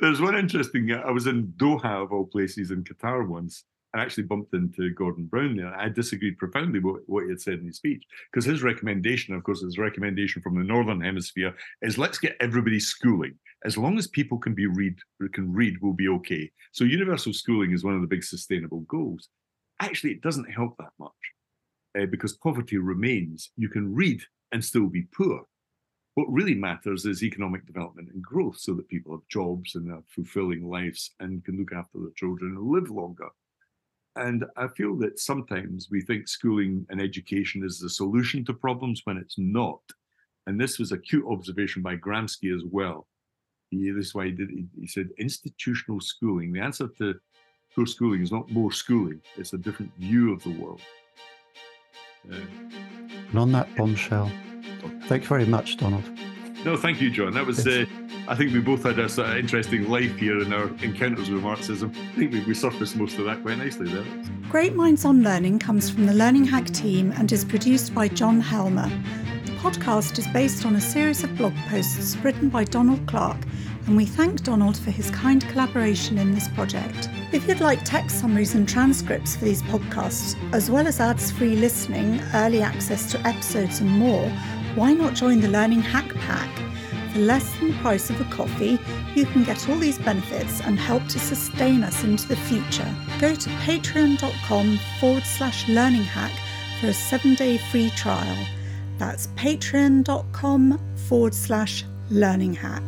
There's one interesting. I was in Doha of all places in Qatar once, and actually bumped into Gordon Brown there. I disagreed profoundly with what he had said in his speech because his recommendation, of course, his recommendation from the northern hemisphere is let's get everybody schooling. As long as people can be read can read, we'll be okay. So universal schooling is one of the big sustainable goals. Actually, it doesn't help that much uh, because poverty remains. You can read and still be poor. What really matters is economic development and growth so that people have jobs and have fulfilling lives and can look after their children and live longer. And I feel that sometimes we think schooling and education is the solution to problems when it's not. And this was a cute observation by Gramsci as well. He, this is why he did. He said institutional schooling. The answer to poor schooling is not more schooling; it's a different view of the world. Uh, And on that bombshell, thank you very much, Donald. no, thank you, John. That was. Uh, I think we both had a sort of interesting life here in our encounters with Marxism. I think we, we surfaced most of that quite nicely there. Great Minds on Learning comes from the Learning Hack team and is produced by John Helmer. The podcast is based on a series of blog posts written by Donald Clark, and we thank Donald for his kind collaboration in this project. If you'd like text summaries and transcripts for these podcasts, as well as ads free listening, early access to episodes, and more, why not join the Learning Hack Pack? For less than the price of a coffee, you can get all these benefits and help to sustain us into the future. Go to patreon.com forward slash learning hack for a seven day free trial. That's patreon.com forward slash learning hack.